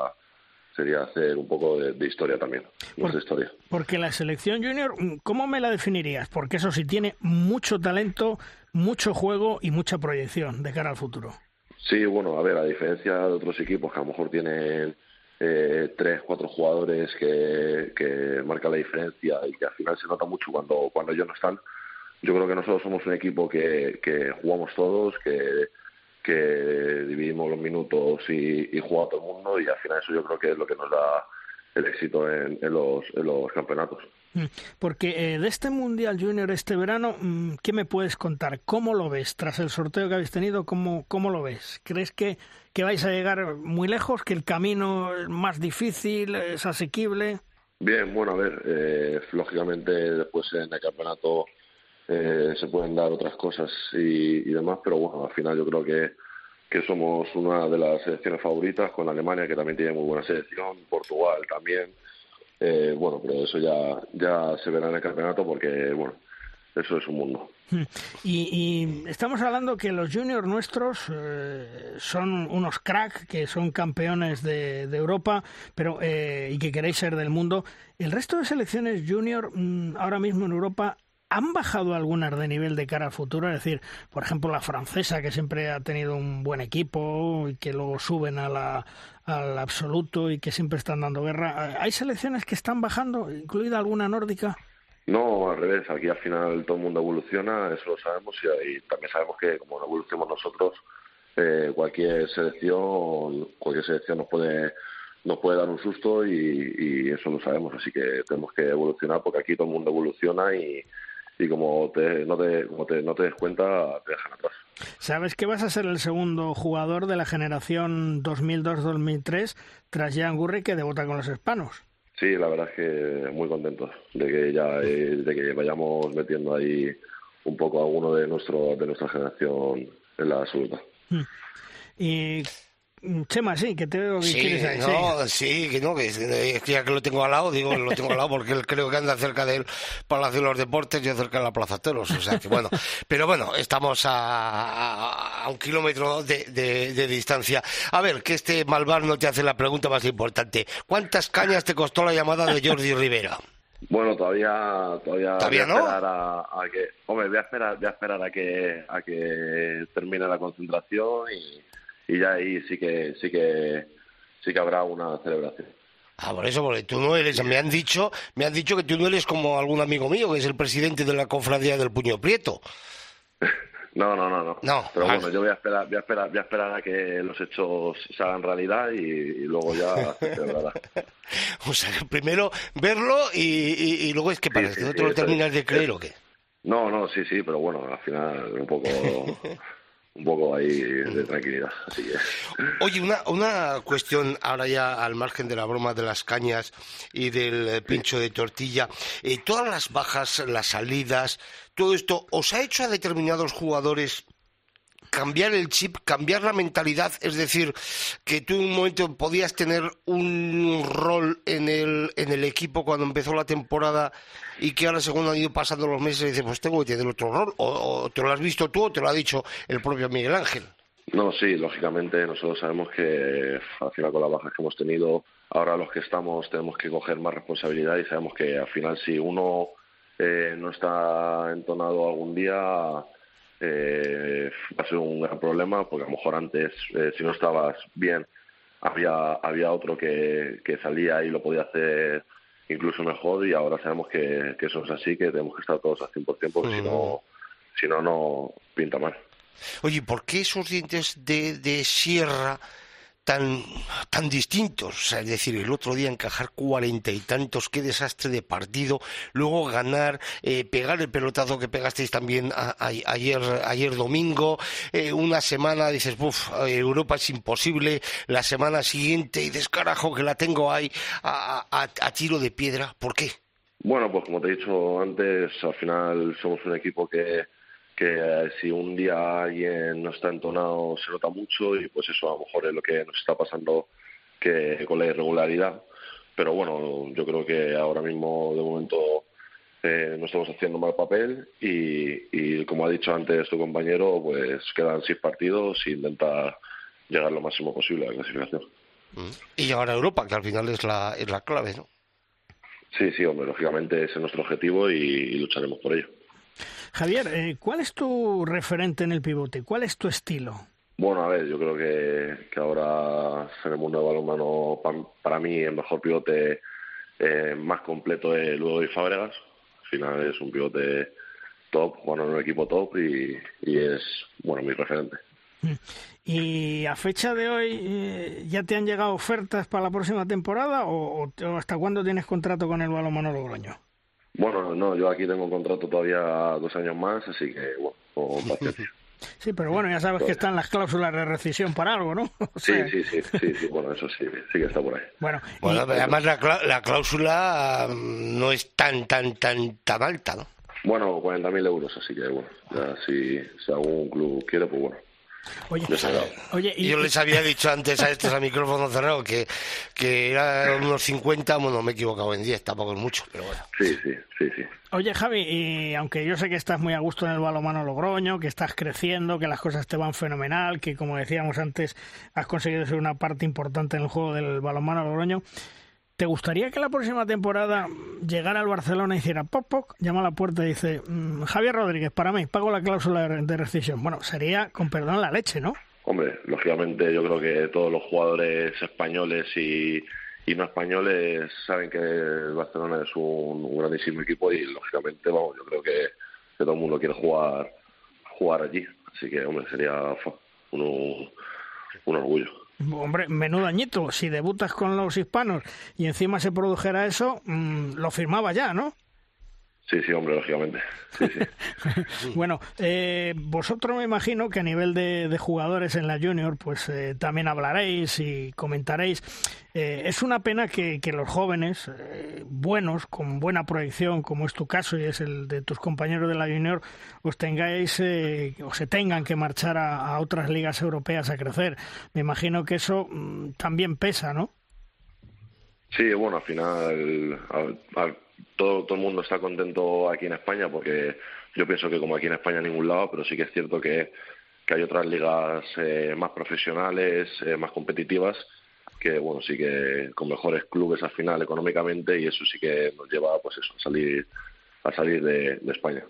sería hacer un poco de, historia también, nuestra historia. Porque la selección junior, ¿cómo me la definirías? Porque eso sí tiene mucho talento, mucho juego y mucha proyección de cara al futuro. Sí, bueno, a ver, a diferencia de otros equipos que a lo mejor tienen eh, tres, cuatro jugadores que, que marcan la diferencia y que al final se nota mucho cuando, cuando ellos no están. Yo creo que nosotros somos un equipo que, que jugamos todos, que, que dividimos los minutos y, y juega todo el mundo y al final eso yo creo que es lo que nos da el éxito en, en, los, en los campeonatos. Mm, porque eh, de este Mundial Junior este verano, mm, ¿qué me puedes contar? ¿Cómo lo ves? Tras el sorteo que habéis tenido, ¿cómo, cómo lo ves? ¿Crees que, que vais a llegar muy lejos? ¿Que el camino más difícil? ¿Es asequible? Bien, bueno, a ver, eh, lógicamente después en el campeonato eh, se pueden dar otras cosas y, y, demás, pero bueno, al final yo creo que, que somos una de las selecciones favoritas con Alemania, que también tiene muy buena selección, Portugal también. Eh, bueno, pero eso ya, ya se verá en el campeonato porque, bueno, eso es un mundo. Hmm. Y, estamos hablando que los juniors nuestros eh, son unos crack, que son campeones de, Europa, pero eh, y que queréis ser del mundo. El resto de selecciones junior mm, ahora mismo en Europa ¿Han bajado algunas de nivel de cara al futuro? Es decir, por ejemplo, la francesa, que siempre ha tenido un buen equipo y que luego suben a la, al absoluto y que siempre están dando guerra. ¿Hay selecciones que están bajando, incluida alguna nórdica? No, al revés. Aquí al final todo el mundo evoluciona, eso lo sabemos y, también sabemos que como no evolucionamos nosotros, eh, cualquier selección, cualquier selección nos puede nos puede dar un susto y, y, eso lo sabemos, así que tenemos que evolucionar porque aquí todo el mundo evoluciona y, y como, te, no, te, como te, no te des cuenta, te dejan atrás. ¿Sabes que vas a ser el segundo jugador de la generación 2002-2003 tras Jan Gurri que debuta con los hispanos? Sí, la verdad es que muy contentos de que ya eh, de que vayamos metiendo ahí un poco a uno de nuestro de nuestra generación en la absoluta. Hmm. Y Chema, sí, que te veo que sí, quieres ahí. No, sí. que no, que, ya que lo tengo al lado, digo, lo tengo al lado porque él creo que anda cerca del Palacio de los Deportes, yo cerca de la Plaza Toros, o sea que bueno. Pero bueno, estamos a, a, un kilómetro de, de, distancia. A ver, que este Malvar no te hace la pregunta más importante. ¿Cuántas cañas te costó la llamada de Jordi Rivera? Bueno, todavía, todavía, ¿Todavía voy a esperar a, a, que, hombre, voy a esperar, voy a esperar a que, a que termine la concentración y y ya ahí sí que sí que sí que habrá una celebración. Ah, por eso, porque tú no eres, me han dicho, me han dicho que tú no eres como algún amigo mío que es el presidente de la cofradía del Puño Prieto. No, no, no, no. Pero bueno, yo voy a esperar, voy a esperar, voy a esperar a que los hechos se hagan realidad y, luego ya se celebrará. o sea, primero verlo y, y, luego es que parece que no te lo terminas de creer o qué. No, no, sí, sí, pero bueno, al final un poco un poco ahí de tranquilidad. Así que... Oye, una, una cuestión ahora ya al margen de la broma de las cañas y del pincho de tortilla. Eh, todas las bajas, las salidas, todo esto, ¿os ha hecho a determinados jugadores cambiar el chip, cambiar la mentalidad, es decir, que tú en un momento podías tener un rol en el, en el equipo cuando empezó la temporada y que ahora según han ido pasando los meses dices, pues tengo que tener otro rol, o, te lo has visto tú o te lo ha dicho el propio Miguel Ángel. No, sí, lógicamente nosotros sabemos que al final con las bajas que hemos tenido, ahora los que estamos tenemos que coger más responsabilidad y sabemos que al final si uno eh, no está entonado algún día eh, va a ser un gran problema porque a lo mejor antes eh, si no estabas bien había había otro que, que salía y lo podía hacer incluso mejor y ahora sabemos que, que eso es así que tenemos que estar todos al 100% porque si no si no no pinta mal. Oye, ¿por qué esos dientes de, de sierra tan, tan distintos? O sea, es decir, el otro día encajar cuarenta y tantos, qué desastre de partido, luego ganar, eh, pegar el pelotazo que pegasteis también ayer, ayer domingo, eh, una semana dices, uff, Europa es imposible, la semana siguiente y descarajo que la tengo ahí a, a tiro de piedra, ¿por qué? Bueno, pues como te he dicho antes, al final somos un equipo que que eh, si un día alguien no está entonado se nota mucho y pues eso a lo mejor es lo que nos está pasando que con la irregularidad. Pero bueno yo creo que ahora mismo de momento eh, no estamos haciendo mal papel y, y, como ha dicho antes tu compañero pues quedan seis partidos e intentar llegar lo máximo posible a la clasificación. Y llegar a Europa que al final es la es la clave no sí sí hombre lógicamente ese es nuestro objetivo y lucharemos por ello Javier, eh, ¿cuál es tu referente en el pivote? ¿Cuál es tu estilo? Bueno, a ver, yo creo que, que ahora en el mundo de balonmano, para, para mí, el mejor pivote eh, más completo es Ludo y Fábregas. Al final es un pivote top, bueno, en un equipo top y, y es, bueno, mi referente. ¿Y a fecha de hoy eh, ya te han llegado ofertas para la próxima temporada o, o hasta cuándo tienes contrato con el balonmano Logroño? Bueno, no, yo aquí tengo un contrato todavía dos años más, así que, bueno, con paciencia. Sí, pero bueno, ya sabes que están las cláusulas de rescisión para algo, ¿no? sí, sí, sí, sí, sí, bueno, eso sí, sí que está por ahí. Bueno, además la, la, cláusula mm, no es tan, tan, tan, tan alta, ¿no? Bueno, 40.000 euros, así que, bueno, ya si, si algún club quiere, pues bueno, Oye, Yo les había dicho antes a estos a micrófono cerrado que, que eran unos 50, bueno, me he equivocado en 10, tampoco es mucho, pero bueno. Sí, sí, sí, sí. Oye, Javi, y aunque yo sé que estás muy a gusto en el balomano Logroño, que estás creciendo, que las cosas te van fenomenal, que como decíamos antes, has conseguido ser una parte importante en el juego del balomano Logroño, ¿Te gustaría que la próxima temporada llegara al Barcelona y hiciera pop pop, llama a la puerta y dice mm, Javier Rodríguez, para mí, pago la cláusula de rescisión? Bueno, sería con perdón la leche, ¿no? Hombre, lógicamente yo creo que todos los jugadores españoles y, no españoles saben que el Barcelona es un, grandísimo equipo y lógicamente, vamos, yo creo que, todo el mundo quiere jugar jugar allí. Así que, hombre, sería un orgullo. Hombre, menudo añito. Si debutas con los hispanos y encima se produjera eso, mm, lo firmaba ya, ¿no? Sí, sí, hombre, lógicamente. bueno, eh, vosotros me imagino que a nivel de, jugadores en la Junior, pues eh, también hablaréis y comentaréis. Eh, es una pena que, los jóvenes, buenos, con buena proyección, como es tu caso y es el de tus compañeros de la Junior, os tengáis o se tengan que marchar a, otras ligas europeas a crecer. Me imagino que eso mm, también pesa, ¿no? Sí, bueno, al final, al todo, todo el mundo está contento aquí en España porque yo pienso que como aquí en España en ningún lado, pero sí que es cierto que, que hay otras ligas eh, más profesionales, eh, más competitivas, que bueno, sí que con mejores clubes al final económicamente y eso sí que nos lleva pues eso, a salir, a salir de, de España.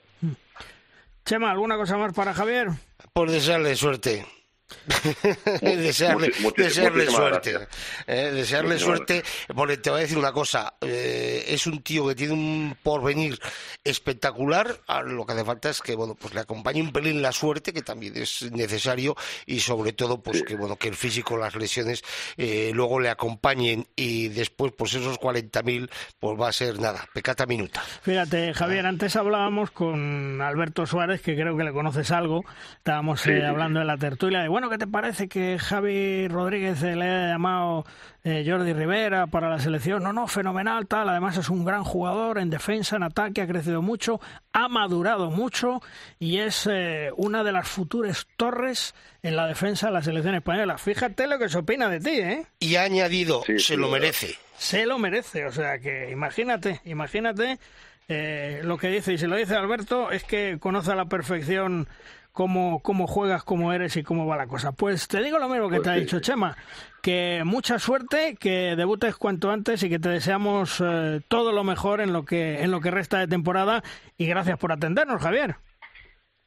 Chema, ¿alguna cosa más para Javier? Por desearle suerte. desearle, desearle suerte. Eh, desearle suerte, porque te voy a decir una cosa, eh, es un tío que tiene un porvenir espectacular, lo que hace falta es que bueno, pues le acompañe un pelín la suerte, que también es necesario, y sobre todo pues que bueno, que el físico, las lesiones eh, luego le acompañen y después pues esos 40.000 pues va a ser nada, pecata minuta. Fíjate, Javier, antes hablábamos con Alberto Suárez, que creo que le conoces algo, estábamos hablando de la tertulia de bueno, ¿qué te parece que Javi Rodríguez le haya llamado eh, Jordi Rivera para la selección. No, no, fenomenal, tal. Además es un gran jugador en defensa, en ataque, ha crecido mucho, ha madurado mucho y es eh, una de las futuras torres en la defensa de la selección española. Fíjate lo que se opina de ti, ¿eh? Y ha añadido, se lo merece. Se lo merece, o sea que imagínate, imagínate eh, lo que dice, y se lo dice Alberto, es que conoce a la perfección cómo, cómo juegas, cómo eres y cómo va la cosa. Pues te digo lo mismo que Pues te ha sí. dicho Chema, que mucha suerte, que debutes cuanto antes y que te deseamos eh, todo lo mejor en lo que en lo que resta de temporada y gracias por atendernos, Javier.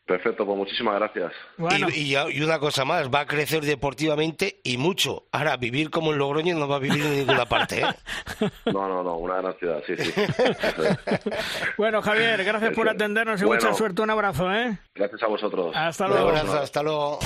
Perfecto, pues muchísimas gracias. Bueno. Y, y una cosa más, va a crecer deportivamente y mucho. Ahora, vivir como en Logroño no va a vivir en ninguna parte. ¿eh? No, no, no, una gran ciudad, sí, sí. Bueno, Javier, gracias por atendernos y Bueno. mucha suerte. Un abrazo, ¿eh? Gracias a vosotros. Hasta Un luego. abrazo, hasta luego.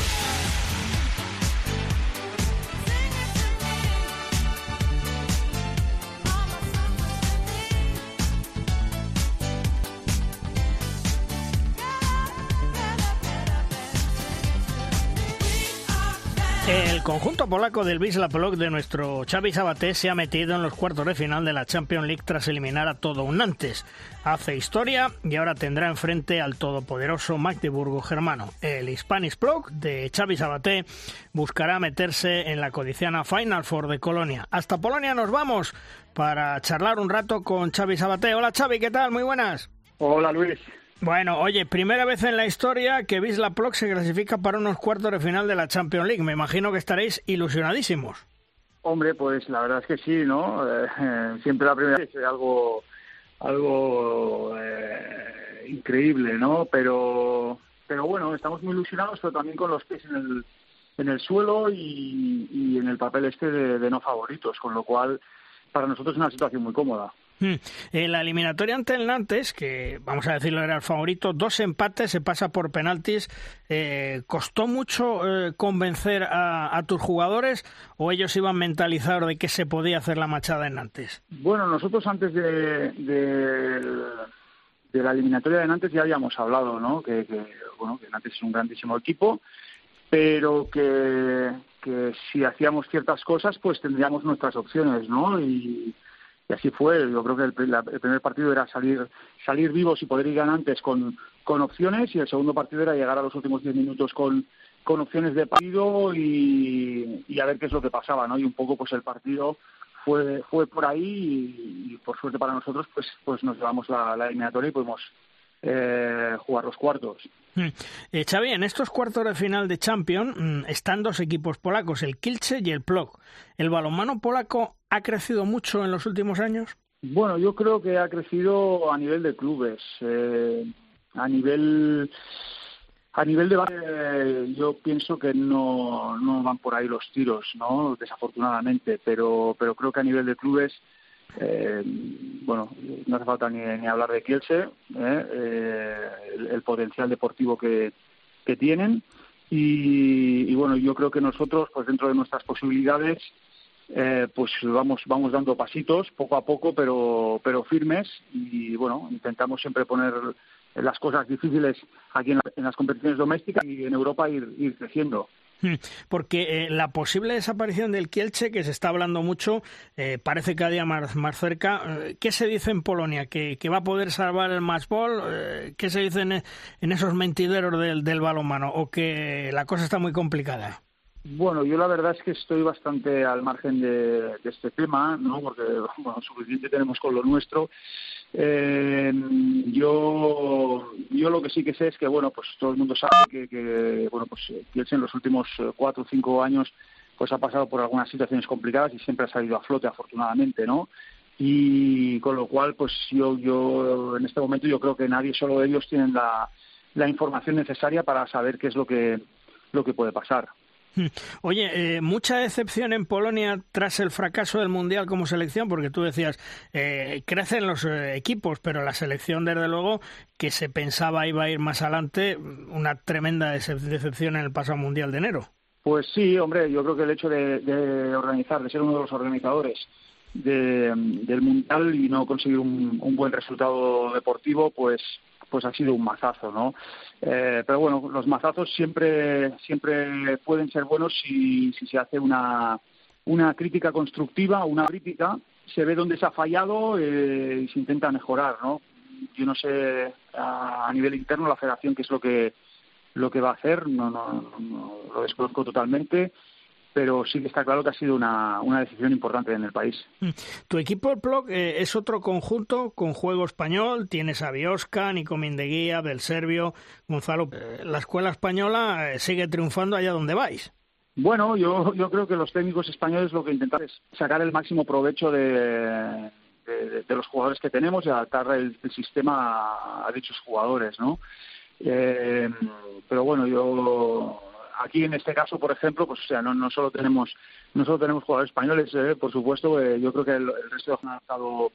El conjunto polaco del Wisla Plock de nuestro Xavi Sabaté se ha metido en los cuartos de final de la Champions League tras eliminar a todo un Nantes. Hace historia y ahora tendrá enfrente al todopoderoso Magdeburgo germano. El Spanish Plock de Xavi Sabaté buscará meterse en la codiciana Final Four de Colonia. Hasta Polonia nos vamos para charlar un rato con Xavi Sabaté. Hola Xavi, ¿qué tal? Muy buenas. Hola Luis. Bueno, oye, primera vez en la historia que Wisla Plock se clasifica para unos cuartos de final de la Champions League. Me imagino que estaréis ilusionadísimos. Hombre, pues la verdad es que sí, ¿no? Eh, siempre la primera vez es algo, algo eh, increíble, ¿no? Pero, pero bueno, estamos muy ilusionados, pero también con los pies en el, en el suelo y, en el papel este de no favoritos, con lo cual para nosotros es una situación muy cómoda. Hmm. En la eliminatoria ante el Nantes, que vamos a decirlo era el favorito, dos empates, se pasa por penaltis. Eh, ¿Costó mucho eh, convencer a, tus jugadores o ellos iban mentalizados de que se podía hacer la machada en Nantes? Bueno, nosotros antes de la eliminatoria de Nantes ya habíamos hablado, ¿no? Que, que, bueno, que Nantes es un grandísimo equipo, pero que, que si hacíamos ciertas cosas, pues tendríamos nuestras opciones, ¿no? Y, y así fue. Yo creo que el, la- el primer partido era salir salir vivos y poder ir ganantes con, con opciones y el segundo partido era llegar a los últimos 10 minutos con, con opciones de partido y, y a ver qué es lo que pasaba, ¿no? Y un poco pues el partido fue fue por ahí y, y por suerte para nosotros pues pues nos llevamos la, la eliminatoria y pudimos eh, jugar los cuartos. Hmm. Eh, Xavi, en estos cuartos de final de Champions mm, están dos equipos polacos, el Kielce y el Plock. ¿El balonmano polaco ha crecido mucho en los últimos años? Bueno, yo creo que ha crecido a nivel de clubes, eh, a nivel a nivel de base, eh, yo pienso que no, no van por ahí los tiros, ¿no? Desafortunadamente, pero pero creo que a nivel de clubes, eh, bueno, no hace falta ni, hablar de Kielce, ¿eh? Eh, el, potencial deportivo que, que tienen y, bueno, yo creo que nosotros, pues dentro de nuestras posibilidades, eh, pues vamos vamos dando pasitos poco a poco pero pero firmes y bueno intentamos siempre poner las cosas difíciles aquí en, la- en las competiciones domésticas y en Europa ir, creciendo. Porque eh, la posible desaparición del Kielce, que se está hablando mucho, eh, parece cada día más, más cerca. Eh, ¿Qué se dice en Polonia? ¿Que, que va a poder salvar el matchball? Eh, ¿Qué se dice en, en esos mentideros del, del balonmano? ¿O que la cosa está muy complicada? Bueno, yo la verdad es que estoy bastante al margen de, este tema, ¿no? Porque bueno, suficiente tenemos con lo nuestro. Eh, yo, yo lo que sí que sé es que bueno, pues todo el mundo sabe que, que bueno, pues eh, Kielce en los últimos eh, cuatro o cinco años pues ha pasado por algunas situaciones complicadas y siempre ha salido a flote, afortunadamente, ¿no? Y con lo cual, pues yo, yo en este momento yo creo que nadie, solo ellos, tienen la, la información necesaria para saber qué es lo que lo que puede pasar. Oye, eh, mucha decepción en Polonia tras el fracaso del Mundial como selección, porque tú decías, eh, crecen los eh, equipos, pero la selección, desde luego, que se pensaba iba a ir más adelante, una tremenda decep- decepción en el pasado Mundial de enero. Pues sí, hombre, yo creo que el hecho de, organizar, de ser uno de los organizadores de- del Mundial y no conseguir un buen resultado deportivo, pues pues ha sido un mazazo, ¿no? Eh, pero bueno, los mazazos siempre siempre pueden ser buenos si, si se hace una una crítica constructiva, una crítica, se ve dónde se ha fallado eh, y se intenta mejorar, ¿no? Yo no sé a, nivel interno la Federación qué es lo que lo que va a hacer, no, no, no lo desconozco totalmente pero sí que está claro que ha sido una, una decisión importante en el país. Mm. Tu equipo, el PLOC, eh, es otro conjunto con juego español. Tienes a Biosca, Nico Mindeguía, Del Servio, Gonzalo. Eh, la escuela española eh, sigue triunfando allá donde vais. Bueno, yo, yo creo que los técnicos españoles lo que intentan es sacar el máximo provecho de, de, los jugadores que tenemos y adaptar el, sistema a, dichos jugadores, ¿no? pero bueno, yo aquí en este caso, por ejemplo, pues o sea, no, no solo tenemos no solo tenemos jugadores españoles, eh, por supuesto, eh, yo creo que el, resto han adaptado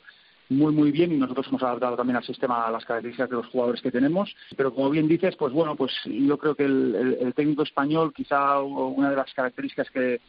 muy muy bien y nosotros hemos adaptado también al sistema a las características de los jugadores que tenemos. Pero como bien dices pues bueno pues yo creo que el, técnico español quizá una de las características que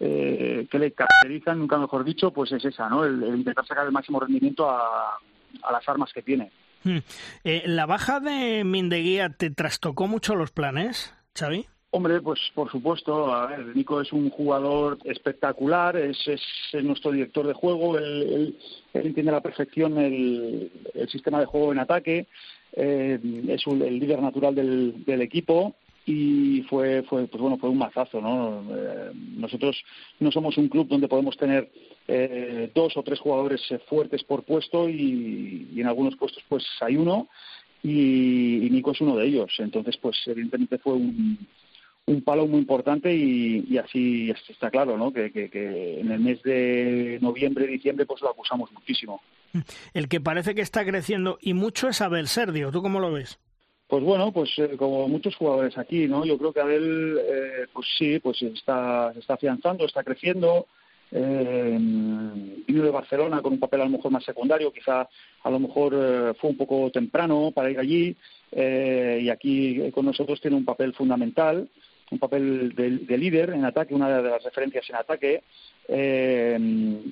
eh, que le caracterizan nunca mejor dicho pues es esa no el, intentar sacar el máximo rendimiento a, a las armas que tiene. Hmm. la baja de Mindeguía te trastocó mucho los planes Xavi Hombre, pues por supuesto, a ver, Nico es un jugador espectacular, es, es, nuestro director de juego, él, entiende a la perfección el, sistema de juego en ataque, eh, es el líder natural del, equipo y fue, fue, pues bueno, fue un mazazo, ¿no? Eh, nosotros no somos un club donde podemos tener eh, dos o tres jugadores fuertes por puesto y, en algunos puestos pues hay uno y, y Nico es uno de ellos, entonces pues evidentemente fue un un palo muy importante y, así, está claro, ¿no? Que, en el mes de noviembre, diciembre, pues lo acusamos muchísimo. El que parece que está creciendo y mucho es Abel Serdio. ¿Tú cómo lo ves? Pues bueno, pues eh, como muchos jugadores aquí, ¿no? Yo creo que Abel, eh, pues sí, pues está, se está afianzando, está creciendo. Eh, vino de Barcelona con un papel a lo mejor más secundario, quizá a lo mejor eh, fue un poco temprano para ir allí y aquí con nosotros tiene un papel fundamental un papel de, líder en ataque, una de las referencias en ataque, eh,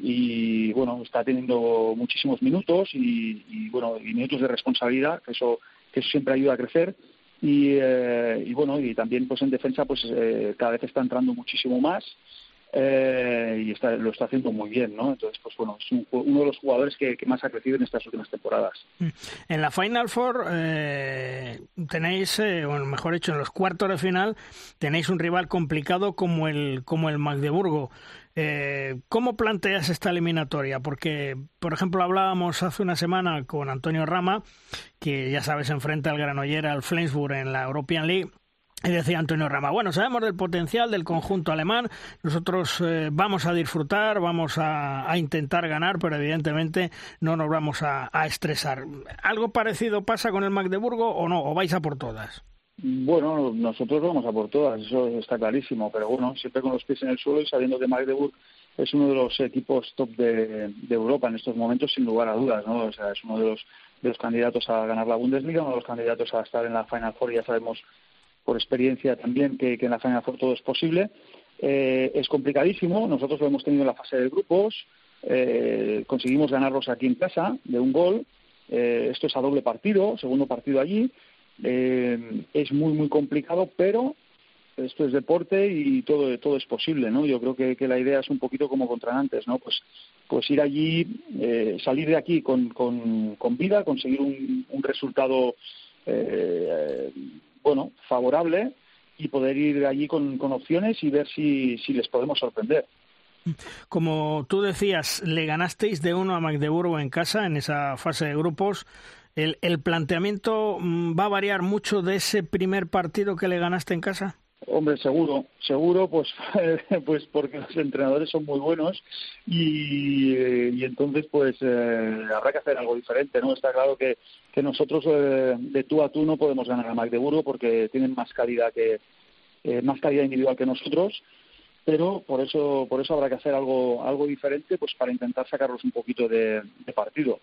y bueno, está teniendo muchísimos minutos y, bueno, y minutos de responsabilidad, que eso, que siempre ayuda a crecer. Y, eh, y bueno, y también pues en defensa pues eh, cada vez está entrando muchísimo más eh, y está, lo está haciendo muy bien, ¿no? Entonces, pues bueno, es uno de los jugadores que, más ha crecido en estas últimas temporadas. Mm. En la Final Four eh, tenéis, eh, mejor dicho, en los cuartos de final tenéis un rival complicado como el, como el Magdeburgo. Eh, ¿Cómo planteas esta eliminatoria? Porque, por ejemplo, hablábamos hace una semana con Antonio Rama, que ya sabes, enfrenta al Granollera, al Flensburg en la European League, y decía Antonio Rama, bueno, sabemos del potencial del conjunto alemán, nosotros eh, vamos a disfrutar, vamos a, intentar ganar, pero evidentemente no nos vamos a, estresar. ¿Algo parecido pasa con el Magdeburgo o no? ¿O vais a por todas? Bueno, nosotros vamos a por todas, eso está clarísimo, pero bueno, siempre con los pies en el suelo y sabiendo que Magdeburg es uno de los equipos top de, Europa en estos momentos, sin lugar a dudas, ¿no? O sea, es uno de los, de los candidatos a ganar la Bundesliga, uno de los candidatos a estar en la Final Four, ya sabemos por experiencia también que, en la Final Four todo es posible. Eh, es complicadísimo, nosotros lo hemos tenido en la fase de grupos, eh, conseguimos ganarlos aquí en casa de un gol, eh, esto es a doble partido, segundo partido allí, es muy muy complicado, pero esto es deporte y todo todo es posible, ¿no? Yo creo que, la idea es un poquito como contra antes, ¿no? Pues pues ir allí, salir de aquí con, con, con vida, conseguir un, un resultado bueno, favorable y poder ir allí con, opciones y ver si, si les podemos sorprender. Como tú decías, le ganasteis de uno a Magdeburgo en casa en esa fase de grupos. ¿El, el planteamiento mm, va a variar mucho de ese primer partido que le ganaste en casa? Hombre, seguro, seguro, pues, pues porque los entrenadores son muy buenos y, eh, y entonces pues eh, habrá que hacer algo diferente, ¿no? Está claro que, que nosotros eh, de tú a tú no podemos ganar a Magdeburgo porque tienen más calidad que más calidad individual que nosotros, pero por eso por eso habrá que hacer algo algo diferente, pues para intentar sacarlos un poquito de partido.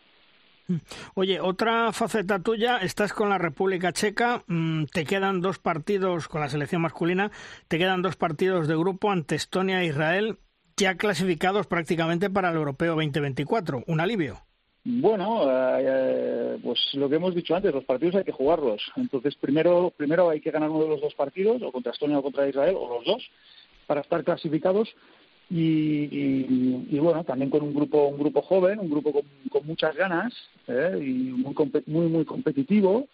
Oye, otra faceta tuya, estás con la República Checa, mm, te quedan dos partidos con la selección masculina, te quedan dos partidos de grupo ante Estonia e Israel, ya clasificados prácticamente para el Europeo 2024. ¿Un alivio? Bueno, eh, pues lo que hemos dicho antes, los partidos hay que jugarlos. Entonces, primero, primero hay que ganar uno de los dos partidos, o contra Estonia o contra Israel, o los dos, para estar clasificados y, bueno, también con un grupo, un grupo joven, un grupo con, muchas ganas ¿eh? y muy, muy, muy competitivo.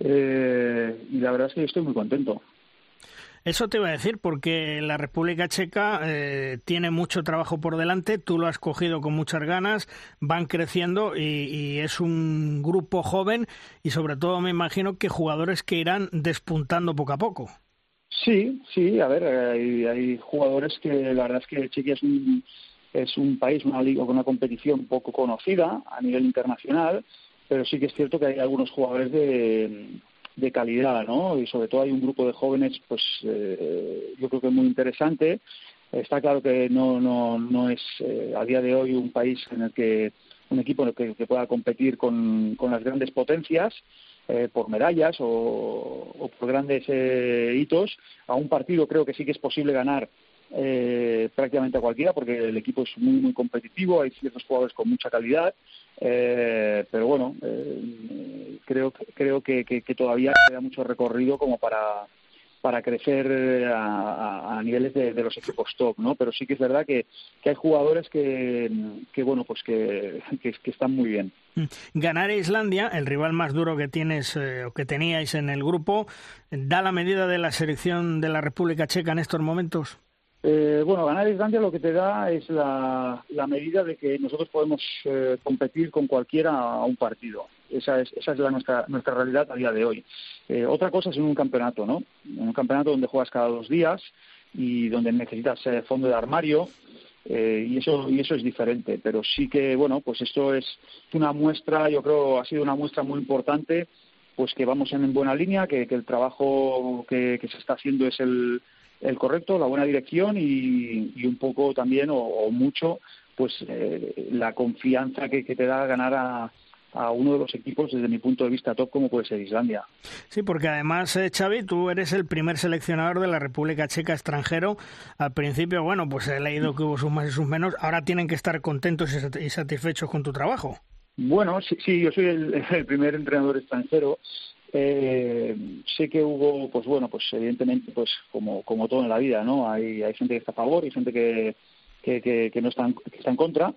Eh, y la verdad es que yo estoy muy contento. Eso te iba a decir, porque la República Checa eh, tiene mucho trabajo por delante, tú lo has cogido con muchas ganas, van creciendo y, es un grupo joven y sobre todo me imagino que jugadores que irán despuntando poco a poco. Sí, sí, a ver, hay, jugadores que la verdad es que Chequia es un, es un país, una con una competición poco conocida a nivel internacional, pero sí que es cierto que hay algunos jugadores de, de calidad, ¿no? Y sobre todo hay un grupo de jóvenes, pues eh, yo creo que muy interesante. Está claro que no, no, no es eh, a día de hoy un país en el que un equipo en el que, pueda competir con, con las grandes potencias, eh, por medallas o, por grandes eh, hitos. A un partido creo que sí que es posible ganar eh, prácticamente a cualquiera porque el equipo es muy muy competitivo, hay ciertos jugadores con mucha calidad, pero bueno, creo creo que, que, todavía queda mucho recorrido como para para crecer a, niveles de, los equipos top, ¿no? Pero sí que es verdad que, que hay jugadores que, que bueno, pues que, que, están muy bien. Mm. Ganar a Islandia, el rival más duro que tienes eh, o que teníais en el grupo, ¿da la medida de la selección de la República Checa en estos momentos? Eh, bueno, ganar a Islandia lo que te da es la, la medida de que nosotros podemos eh, competir con cualquiera a un partido. Esa es, esa es la, nuestra, nuestra realidad a día de hoy. Eh, otra cosa es en un campeonato, ¿no? En un campeonato donde juegas cada dos días y donde necesitas eh, fondo de armario eh, y eso y eso es diferente. Pero sí que, bueno, pues esto es una muestra, yo creo, ha sido una muestra muy importante, pues que vamos en buena línea, que, el trabajo que, se está haciendo es el, el correcto, la buena dirección y, y un poco también, o, mucho, pues la confianza que, que te da ganar a a uno de los equipos desde mi punto de vista top como puede ser Islandia. Sí, porque además, eh, Xavi, tú eres el primer seleccionador de la República Checa extranjero. Al principio, bueno, pues he leído que hubo sus más y sus menos. Ahora tienen que estar contentos y satisfechos con tu trabajo. Bueno, sí, sí yo soy el, primer entrenador extranjero. Eh, sé que hubo, pues bueno, pues evidentemente, pues como, como todo en la vida, ¿no? Hay, hay gente que está a favor y gente que, que, que, que no está que está en contra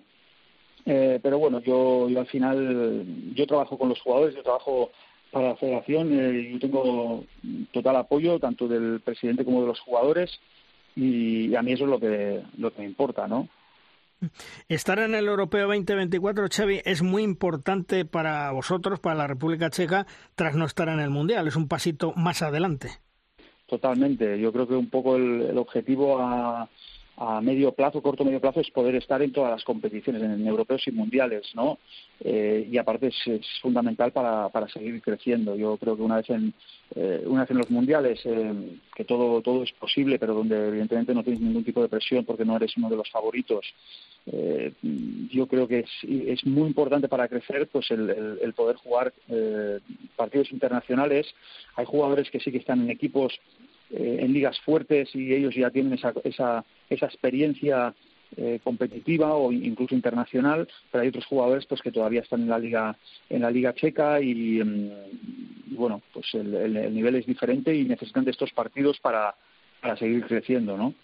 eh, pero bueno, yo, yo al final, yo trabajo con los jugadores, yo trabajo para la federación, eh, yo tengo total apoyo tanto del presidente como de los jugadores y a mí eso es lo que, lo que me importa, ¿no? Estar en el Europeo 2024, Xavi, es muy importante para vosotros, para la República Checa, tras no estar en el Mundial. Es un pasito más adelante. Totalmente. Yo creo que un poco el, el objetivo a, a medio plazo, corto medio plazo, es poder estar en todas las competiciones, en europeos y mundiales, ¿no? Eh, y aparte es, fundamental para, para, seguir creciendo. Yo creo que una vez en, eh, una vez en los mundiales, eh, que todo, todo es posible, pero donde evidentemente no tienes ningún tipo de presión porque no eres uno de los favoritos, yo creo que es, es, muy importante para crecer pues el, el poder jugar partidos internacionales. Hay jugadores que sí que están en equipos eh, en ligas fuertes y ellos ya tienen esa, esa, esa experiencia eh, competitiva o incluso internacional, pero hay otros jugadores pues que todavía están en la liga en la liga checa y, mm, bueno pues el, el, nivel es diferente y necesitan de estos partidos para, para seguir creciendo, ¿no?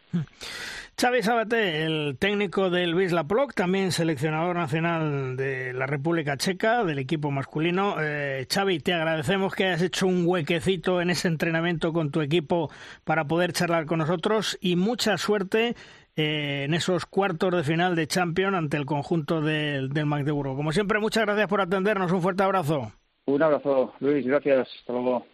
Xavi Sabate, el técnico del Wisla Plock, también seleccionador nacional de la República Checa, del equipo masculino. Eh, te agradecemos que hayas hecho un huequecito en ese entrenamiento con tu equipo para poder charlar con nosotros y mucha suerte eh, en esos cuartos de final de Champions ante el conjunto del, del Magdeburgo. Como siempre, muchas gracias por atendernos. Un fuerte abrazo. Un abrazo, Luis. Gracias. Hasta luego.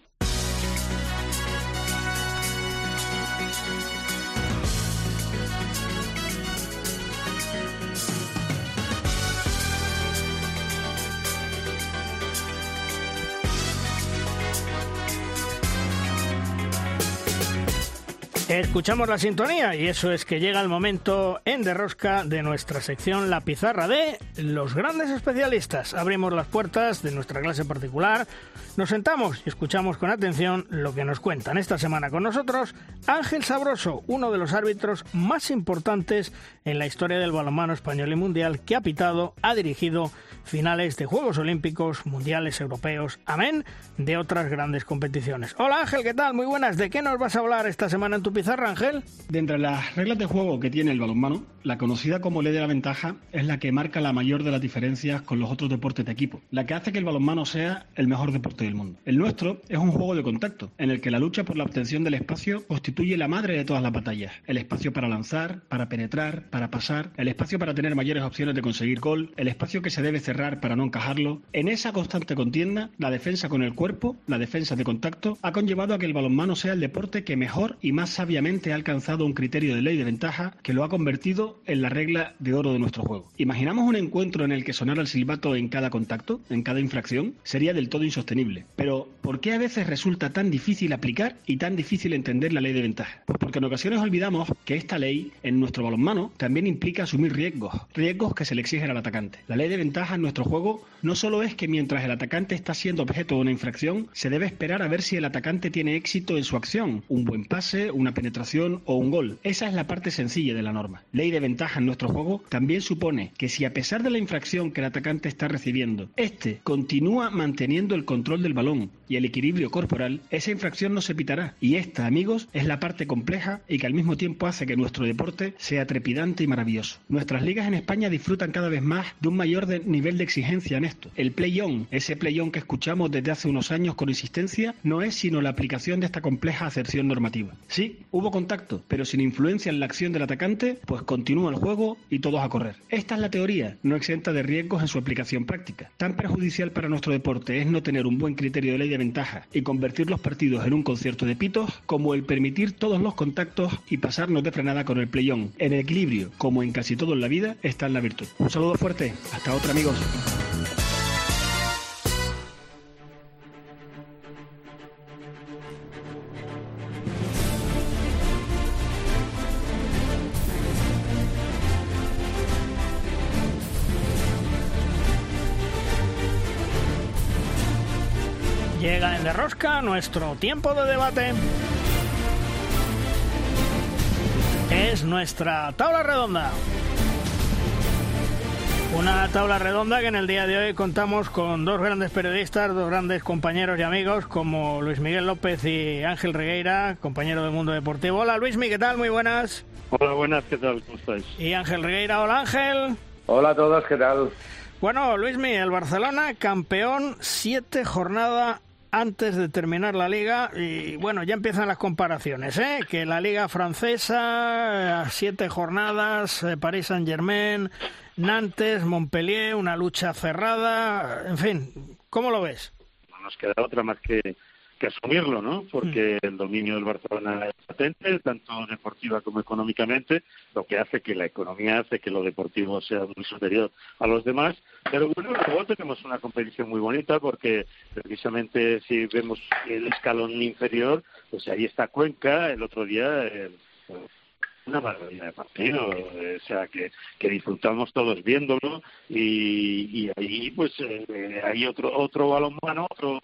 Escuchamos la sintonía y eso es que llega el momento en Derrosca de nuestra sección La Pizarra de los grandes especialistas. Abrimos las puertas de nuestra clase particular, nos sentamos y escuchamos con atención lo que nos cuentan esta semana con nosotros Ángel Sabroso, uno de los árbitros más importantes en la historia del balonmano español y mundial que ha pitado, ha dirigido finales de Juegos Olímpicos, Mundiales Europeos, amén, de otras grandes competiciones. Hola Ángel, ¿qué tal? Muy buenas. ¿De qué nos vas a hablar esta semana en tu pizarra? Ángel? Dentro de las reglas de juego que tiene el balonmano, la conocida como ley de la ventaja es la que marca la mayor de las diferencias con los otros deportes de equipo, la que hace que el balonmano sea el mejor deporte del mundo. El nuestro es un juego de contacto, en el que la lucha por la obtención del espacio constituye la madre de todas las batallas. El espacio para lanzar, para penetrar, para pasar, el espacio para tener mayores opciones de conseguir gol, el espacio que se debe cerrar para no encajarlo. En esa constante contienda, la defensa con el cuerpo, la defensa de contacto, ha conllevado a que el balonmano sea el deporte que mejor y más sabiamente ha alcanzado un criterio de ley de ventaja que lo ha convertido en la regla de oro de nuestro juego. ¿Imaginamos un encuentro en el que sonara el silbato en cada contacto, en cada infracción? Sería del todo insostenible. Pero, ¿por qué a veces resulta tan difícil aplicar y tan difícil entender la ley de ventaja? Pues porque en ocasiones olvidamos que esta ley, en nuestro balonmano, también implica asumir riesgos, riesgos que se le exigen al atacante. La ley de ventaja en nuestro juego no solo es que mientras el atacante está siendo objeto de una infracción, se debe esperar a ver si el atacante tiene éxito en su acción, un buen pase, una penetración o un gol. Esa es la parte sencilla de la norma. Ley de ventaja en nuestro juego también supone que si a pesar de la infracción que el atacante está recibiendo, este continúa manteniendo el control del balón y el equilibrio corporal, esa infracción no se pitará. Y esta, amigos, es la parte compleja y que al mismo tiempo hace que nuestro deporte sea trepidante y maravilloso. Nuestras ligas en España disfrutan cada vez más de un mayor nivel de exigencia en esto. El play-on, ese play-on que escuchamos desde hace unos años con insistencia, no es sino la aplicación de esta compleja acepción normativa. Sí, hubo contacto, pero sin influencia en la acción del atacante, pues continúa el juego y todos a correr. Esta es la teoría, no exenta de riesgos en su aplicación práctica. Tan perjudicial para nuestro deporte es no tener un buen criterio de ley de ventaja y convertir los partidos en un concierto de pitos, como el permitir todos los contactos y pasarnos de frenada con el playón. En el equilibrio, como en casi todo en la vida, está en la virtud. Un saludo fuerte, hasta otra amigos. Nuestro tiempo de debate. Es nuestra tabla redonda. Una tabla redonda que en el día de hoy contamos con dos grandes periodistas, dos grandes compañeros y amigos como Luis Miguel López y Ángel Regueira, compañero del Mundo Deportivo. Hola Luis Miguel, ¿qué tal? Muy buenas. Hola, buenas, ¿qué tal? ¿Cómo estáis? Y Ángel Regueira, hola Ángel. Hola a todos, ¿qué tal? Bueno, Luis Miguel, el Barcelona campeón, siete jornadas antes de terminar la liga y bueno, ya empiezan las comparaciones, ¿eh? que la liga francesa, siete jornadas, eh, París Saint Germain, Nantes, Montpellier, una lucha cerrada, en fin, ¿cómo lo ves? No nos queda otra más que que asumirlo, ¿no? Porque mm. el dominio del Barcelona es patente, tanto deportiva como económicamente, lo que hace que la economía hace que lo deportivo sea muy superior a los demás. Pero bueno, luego tenemos una competición muy bonita porque precisamente si vemos el escalón inferior, pues ahí está Cuenca, el otro día una maravilla de partido, o sea que, que disfrutamos todos viéndolo y, y ahí pues eh, hay otro otro balonmano, otro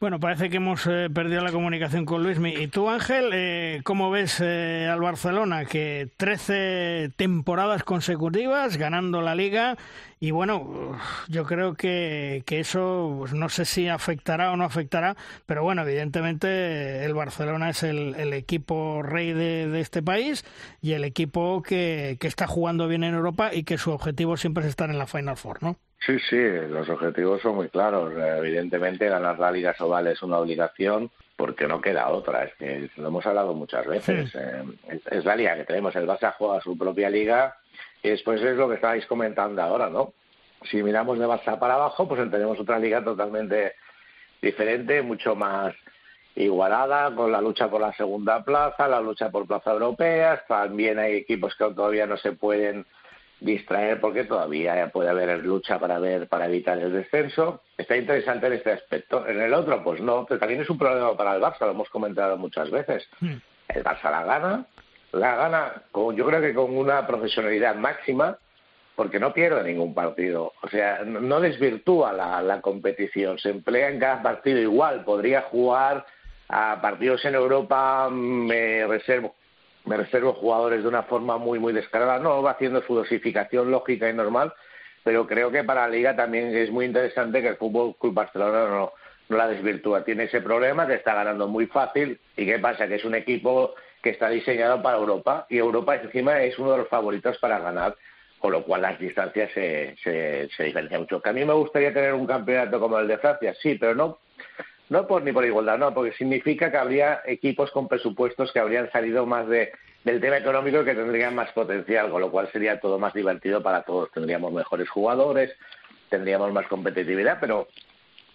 bueno, parece que hemos eh, perdido la comunicación con Luismi. ¿Y tú, Ángel, eh, cómo ves eh, al Barcelona? Que 13 temporadas consecutivas ganando la liga y bueno, yo creo que, que eso pues, no sé si afectará o no afectará, pero bueno, evidentemente el Barcelona es el, el equipo rey de, de, este país y el equipo que, que está jugando bien en Europa y que su objetivo siempre es estar en la Final Four, ¿no? Sí, sí, los objetivos son muy claros. Evidentemente ganar la Liga Sobal es una obligación porque no queda otra. Es que lo hemos hablado muchas veces. Eh, es, la liga que tenemos. El Barça juega su propia liga y después es lo que estáis comentando ahora, ¿no? Si miramos de Barça para abajo, pues tenemos otra liga totalmente diferente, mucho más igualada, con la lucha por la segunda plaza, la lucha por plaza europeas. También hay equipos que todavía no se pueden distraer porque todavía puede haber lucha para ver para evitar el descenso. Está interesante en este aspecto. En el otro, pues no, pero también es un problema para el Barça, lo hemos comentado muchas veces. Hmm. El Barça la gana, la gana con, yo creo que con una profesionalidad máxima, porque no pierde ningún partido. O sea, no desvirtúa la, la competición, se emplea en cada partido igual. Podría jugar a partidos en Europa, me reservo me reservo jugadores de una forma muy, muy descarada. No, va haciendo su dosificación lógica y normal, pero creo que para la Liga también es muy interesante que el Fútbol Club Barcelona no, no la desvirtúa. Tiene ese problema que está ganando muy fácil. ¿Y qué pasa? Que es un equipo que está diseñado para Europa y Europa encima es uno de los favoritos para ganar, con lo cual las distancias se, se, se diferencian mucho. Que a mí me gustaría tener un campeonato como el de Francia, sí, pero no no por ni por igualdad, no, porque significa que habría equipos con presupuestos que habrían salido más de, del tema económico y que tendrían más potencial, con lo cual sería todo más divertido para todos. Tendríamos mejores jugadores, tendríamos más competitividad, pero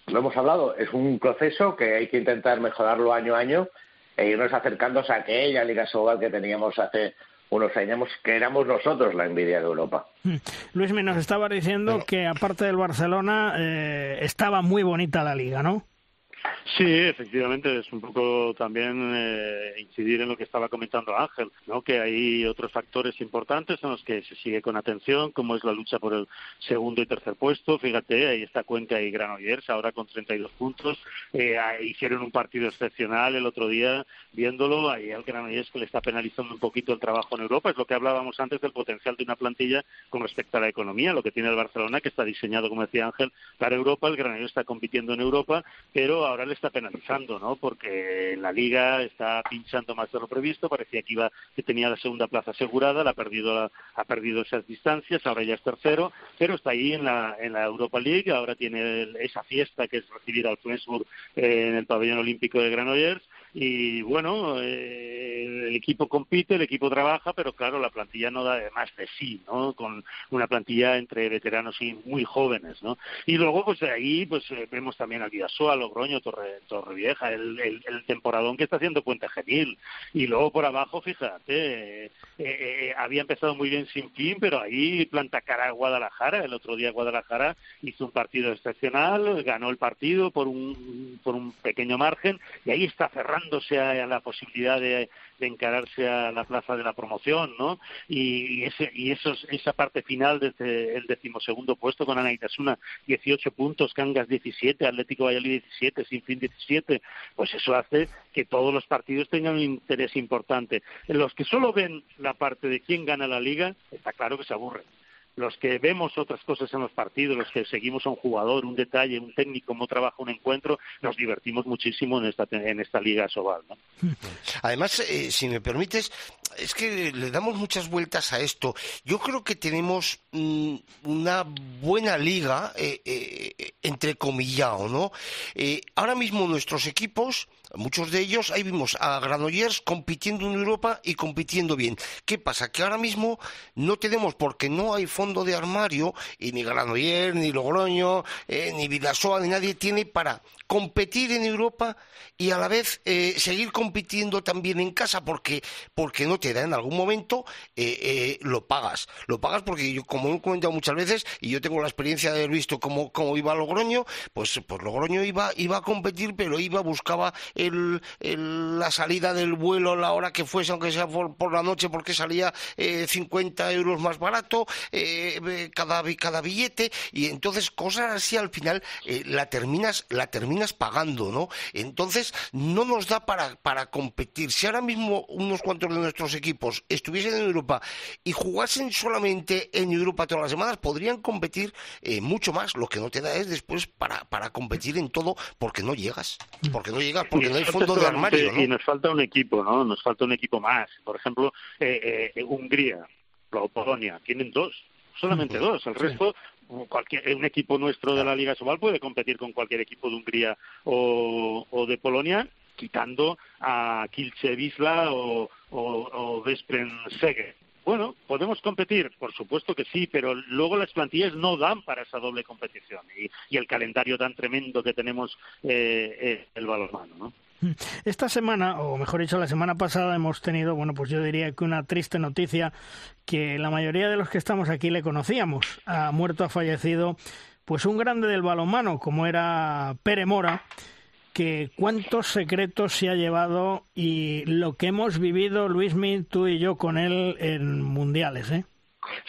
lo hemos hablado, es un proceso que hay que intentar mejorarlo año a año e irnos acercándose a aquella Liga Sobal que teníamos hace unos años, que éramos nosotros la envidia de Europa. Hmm. Luis, me nos estaba diciendo que aparte del Barcelona eh, estaba muy bonita la liga, ¿no? Sí, efectivamente, es un poco también eh, incidir en lo que estaba comentando Ángel, ¿no? que hay otros factores importantes en los que se sigue con atención, como es la lucha por el segundo y tercer puesto. Fíjate, ahí está Cuenca y Granollers, ahora con 32 puntos. Eh, hicieron un partido excepcional el otro día, viéndolo. Ahí al Granollers que le está penalizando un poquito el trabajo en Europa. Es lo que hablábamos antes del potencial de una plantilla con respecto a la economía, lo que tiene el Barcelona, que está diseñado, como decía Ángel, para Europa. El Granollers está compitiendo en Europa, pero ahora le está penalizando, ¿no? Porque la liga está pinchando más de lo previsto, parecía que iba que tenía la segunda plaza asegurada, la ha perdido ha perdido esas distancias, ahora ya es tercero, pero está ahí en la en la Europa League, ahora tiene esa fiesta que es recibir al Flensburg en el pabellón olímpico de Granollers y bueno, eh, el equipo compite, el equipo trabaja, pero claro, la plantilla no da más de sí, ¿no? Con una plantilla entre veteranos y muy jóvenes, ¿no? Y luego, pues de ahí, pues eh, vemos también al Vidasoa, Logroño, Torre, Torrevieja, el, el, el, temporadón que está haciendo Puente Genil. Y luego por abajo, fíjate, eh, eh, había empezado muy bien sin fin, pero ahí planta cara a Guadalajara. El otro día Guadalajara hizo un partido excepcional, ganó el partido por un, por un pequeño margen y ahí está a la posibilidad de de encararse a la plaza de la promoción, ¿no? Y, ese, y esos, esa parte final desde el decimosegundo puesto con Anaitasuna, 18 puntos, Cangas 17, Atlético Valladolid 17, Sinfín 17, pues eso hace que todos los partidos tengan un interés importante. En los que solo ven la parte de quién gana la liga, está claro que se aburren los que vemos otras cosas en los partidos, los que seguimos a un jugador, un detalle, un técnico, cómo trabaja un encuentro, nos divertimos muchísimo en esta, en esta liga Sobal. ¿no? Además, eh, si me permites, es que le damos muchas vueltas a esto. Yo creo que tenemos mm, una buena liga, eh, eh, entrecomillado, ¿no? Eh, ahora mismo nuestros equipos Muchos de ellos, ahí vimos a Granollers compitiendo en Europa y compitiendo bien. ¿Qué pasa? Que ahora mismo no tenemos, porque no hay fondo de armario, y ni Granollers, ni Logroño, eh, ni Vidasoa, ni nadie tiene para competir en Europa y a la vez eh, seguir compitiendo también en casa, porque, porque no te da en algún momento, eh, lo pagas. Lo pagas porque yo, como he comentado muchas veces, y yo tengo la experiencia de haber visto cómo, cómo iba Logroño, pues, pues Logroño iba, iba a competir, pero iba, buscaba el, la salida del vuelo, la hora que fuese, aunque sea por, la noche, porque salía eh, 50 euros más barato eh, cada, cada billete, y entonces cosas así al final eh, la terminas la terminas pagando, ¿no? Entonces no nos da para, para competir. Si ahora mismo unos cuantos de nuestros equipos estuviesen en Europa y jugasen solamente en Europa todas las semanas, podrían competir eh, mucho más. Lo que no te da es después para, para competir en todo porque no llegas. Porque no llegas, porque y nos falta un equipo, ¿no? Nos falta un equipo más. Por ejemplo, eh, eh, Hungría, o Polonia, tienen dos, solamente dos. El resto, cualquier, un equipo nuestro de la Liga Sobal puede competir con cualquier equipo de Hungría o, o de Polonia, quitando a Kilce Wisla o, o, o Vespren Sege. Bueno, ¿podemos competir? Por supuesto que sí, pero luego las plantillas no dan para esa doble competición y, el calendario tan tremendo que tenemos eh, eh, el balonmano, ¿no? Esta semana, o mejor dicho, la semana pasada hemos tenido, bueno, pues yo diría que una triste noticia que la mayoría de los que estamos aquí le conocíamos. Ha muerto, ha fallecido, pues un grande del balonmano, como era Pere Mora, que cuántos secretos se ha llevado y lo que hemos vivido, Luismi, tú y yo con él en mundiales, ¿eh?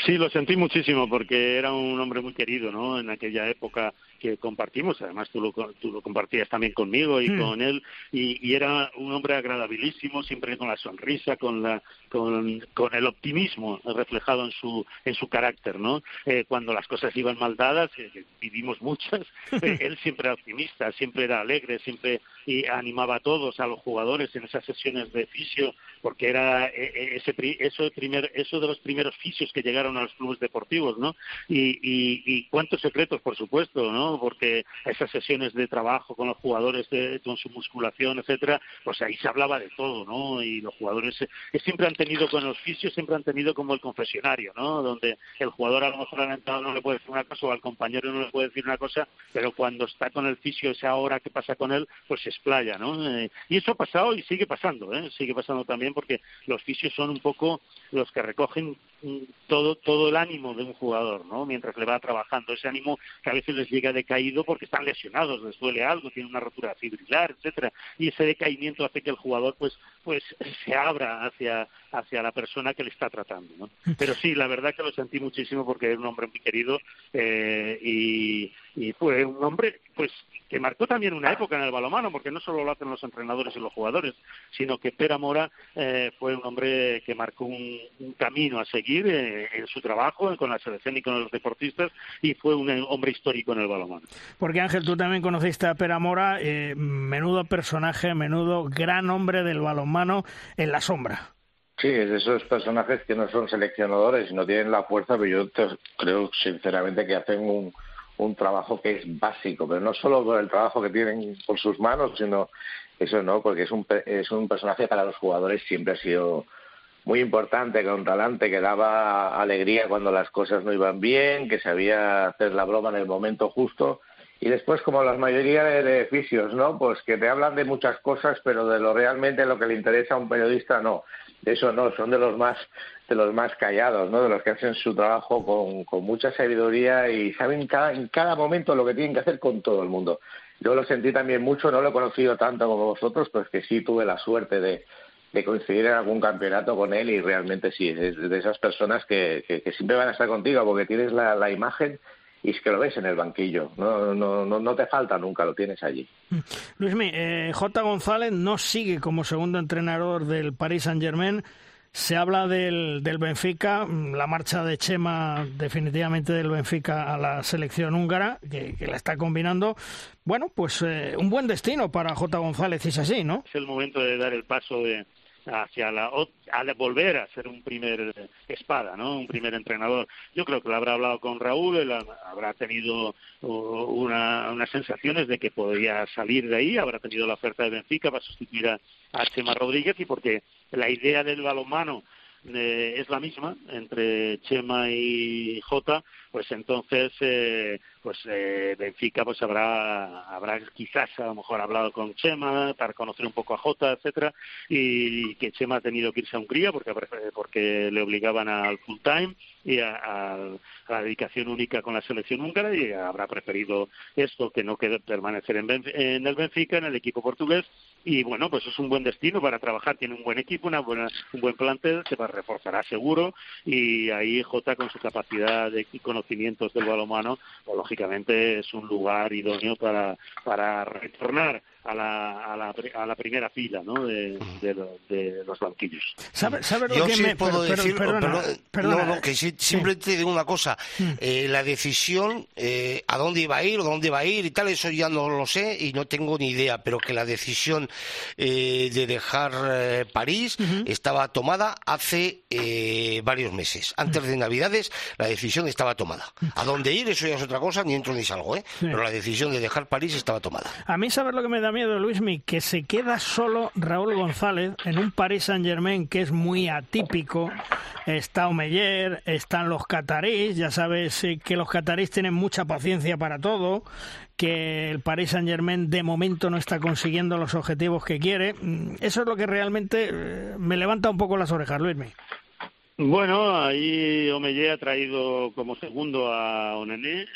Sí, lo sentí muchísimo porque era un hombre muy querido, ¿no? En aquella época que compartimos, además tú lo, tú lo compartías también conmigo y Mm. con él, y, y era un hombre agradabilísimo, siempre con la sonrisa, con, la, con, con el optimismo reflejado en su, en su carácter, ¿no? Eh, cuando las cosas iban mal dadas, eh, vivimos muchas, eh, él siempre era optimista, siempre era alegre, siempre y animaba a todos, a los jugadores en esas sesiones de fisio, porque era eh, ese, eso, de primer, eso de los primeros fisios que llegaron a los clubes deportivos, ¿no? Y, y, y cuántos secretos, por supuesto, ¿no? Porque esas sesiones de trabajo con los jugadores, de- con su musculación, etcétera, pues ahí se hablaba de todo, ¿no? Y los jugadores siempre han tenido con los fisios, siempre han tenido como el confesionario, ¿no? Donde el jugador a lo mejor al entrenador no le puede decir una cosa o al compañero no le puede decir una cosa, pero cuando está con el fisio esa hora que pasa con él, pues se explaya, ¿no? Eh, y eso ha pasado y sigue pasando, ¿eh? Sigue pasando también porque los fisios son un poco los que recogen todo todo el ánimo de un jugador, ¿no? Mientras le va trabajando ese ánimo que a veces les llega decaído porque están lesionados, les duele algo, tienen una rotura fibrilar, etcétera, y ese decaimiento hace que el jugador pues pues se abra hacia hacia la persona que le está tratando, ¿no? Pero sí, la verdad que lo sentí muchísimo porque era un hombre muy querido eh, y, y fue un hombre pues que marcó también una época en el balomano, porque no solo lo hacen los entrenadores y los jugadores, sino que Pera Mora eh, fue un hombre que marcó un, un camino a seguir eh, en su trabajo con la selección y con los deportistas y fue un eh, hombre histórico en el balomano. Porque Ángel, tú también conociste a Pera Mora, eh, menudo personaje, menudo gran hombre del balonmano en la sombra. Sí, es de esos personajes que no son seleccionadores y no tienen la fuerza, pero yo te- creo sinceramente que hacen un, un trabajo que es básico, pero no solo por el trabajo que tienen por sus manos, sino eso no, porque es un, es un personaje para los jugadores siempre ha sido muy importante, con talante, que daba alegría cuando las cosas no iban bien, que sabía hacer la broma en el momento justo. Y después, como la mayoría de, fisios, ¿no? Pues que te hablan de muchas cosas, pero de lo realmente lo que le interesa a un periodista, no. Eso no, son de los más de los más callados, ¿no? De los que hacen su trabajo con, mucha sabiduría y saben cada, en cada momento lo que tienen que hacer con todo el mundo. Yo lo sentí también mucho, no lo he conocido tanto como vosotros, pues que sí tuve la suerte de, coincidir en algún campeonato con él y realmente sí, es de esas personas que, siempre van a estar contigo porque tienes la, la imagen y es que lo ves en el banquillo, no, no, no, no te falta nunca, lo tienes allí. Luismi, eh, J. González no sigue como segundo entrenador del Paris Saint-Germain. Se habla del, del Benfica, mm, la marcha de Chema definitivamente del Benfica a la selección húngara, que, la está combinando. Bueno, pues eh, un buen destino para J. González, es así, ¿no? Es el momento de dar el paso de hacia la a volver a ser un primer espada, ¿no? Un primer entrenador. Yo creo que lo habrá hablado con Raúl, él ha- habrá tenido uh, una- unas sensaciones de que podría salir de ahí, habrá tenido la oferta de Benfica para sustituir a, a Chema Rodríguez y porque la idea del balonmano eh, es la misma entre Chema y Jota, pues entonces eh, pues eh, Benfica pues habrá habrá quizás a lo mejor hablado con Chema para conocer un poco a Jota, etcétera, y que Chema ha tenido que irse a Hungría porque porque le obligaban al full time y a, a- a la dedicación única con la selección húngara y habrá preferido esto que no quede permanecer en, Benf- en el Benfica, en el equipo portugués. Y bueno, pues es un buen destino para trabajar, tiene un buen equipo, una buena, un buen plantel, se reforzará seguro. Y ahí Jota con su capacidad de, y conocimientos del balonmano, pues lógicamente es un lugar idóneo para, para retornar a la, a la, a la primera fila ¿no? de, de lo- de los banquillos. ¿Sabes sabe lo Yo que sí me... puedo decir, perdona, perdona. no, no, que sí, simplemente digo una cosa, eh, la decisión, eh, a dónde iba a ir o dónde va a ir y tal, eso ya no lo sé y no tengo ni idea, pero que la decisión eh, de dejar eh, París estaba tomada hace eh, varios meses. Antes de Navidades la decisión estaba tomada. A dónde ir, eso ya es otra cosa, ni entro ni salgo, ¿eh? Sí. Pero la decisión de dejar París estaba tomada. A mí, ¿sabes lo que me da miedo, Luismi? Que se queda solo Raúl González en un Paris Saint-Germain que es muy atípico. Está Omeyer, están los catarís, ya sabes eh, que los catarís tienen mucha paciencia para todo, que el Paris Saint-Germain de momento no está consiguiendo los objetivos que quiere. Mm, Eso es lo que realmente eh, me levanta un poco las orejas, Luismi. Bueno, ahí Omeyer ha traído como segundo a Onené,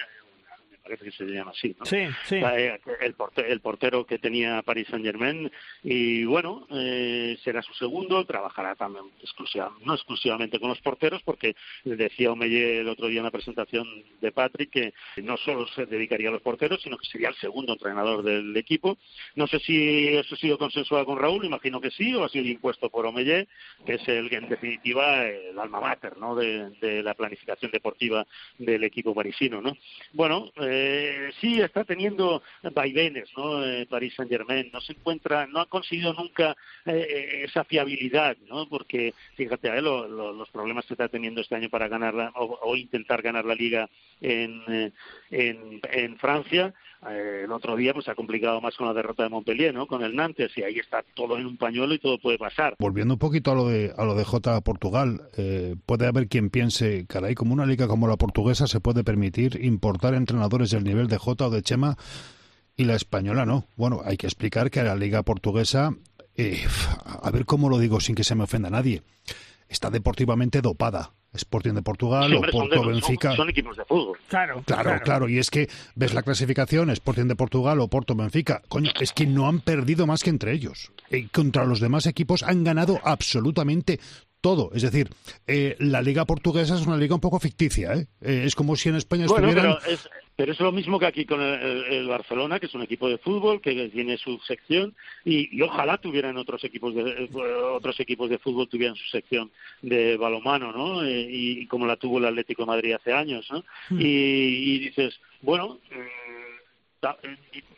parece que se llama así, ¿no? Sí, sí. Eh, el, portero, el portero que tenía Paris Saint Germain y bueno, eh, será su segundo, trabajará también exclusiva, no exclusivamente con los porteros porque decía Omeyer el otro día en la presentación de Patrick que no solo se dedicaría a los porteros, sino que sería el segundo entrenador del equipo. No sé si eso ha sido consensuado con Raúl, imagino que sí, o ha sido impuesto por Omeyer, que es el que en definitiva el alma mater ¿no? de, la planificación deportiva del equipo parisino. ¿no? Bueno, eh, sí está teniendo vaivenes, ¿no? Eh, Paris Saint Germain no se encuentra, no ha conseguido nunca eh, esa fiabilidad, ¿no? Porque fíjate, a los problemas que está teniendo este año para ganar o, intentar ganar la liga en, en Francia eh, el otro día pues se ha complicado más con la derrota de Montpellier, ¿no? Con el Nantes y ahí está todo en un pañuelo y todo puede pasar. Volviendo un poquito a lo de a lo de J Portugal, eh, puede haber quien piense, caray, como una liga como la portuguesa se puede permitir importar entrenadores del nivel de J o de Chema y la española no. Bueno, hay que explicar que la liga portuguesa, eh, a ver cómo lo digo sin que se me ofenda a nadie, está deportivamente dopada. Sporting de Portugal o Porto Benfica. Son, equipos de fútbol. Claro, claro, claro, Y es que ves la clasificación, Sporting de Portugal o Porto Benfica. Coño, es que no han perdido más que entre ellos. Y contra los demás equipos han ganado absolutamente todo. Es decir, eh, la liga portuguesa es una liga un poco ficticia. ¿eh? eh es como si en España estuvieran... Pero es, pero es lo mismo que aquí con el, Barcelona, que es un equipo de fútbol, que tiene su sección, y, ojalá tuvieran otros equipos de otros equipos de fútbol tuvieran su sección de balomano, ¿no? Eh, y, como la tuvo el Atlético de Madrid hace años, ¿no? Hmm. Y, y, dices, bueno,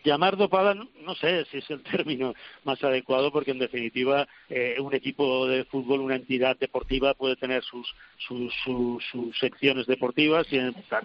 llamar dopada, no, sé si es el término más adecuado, porque en definitiva eh, un equipo de fútbol, una entidad deportiva puede tener sus sus, sus, secciones deportivas, y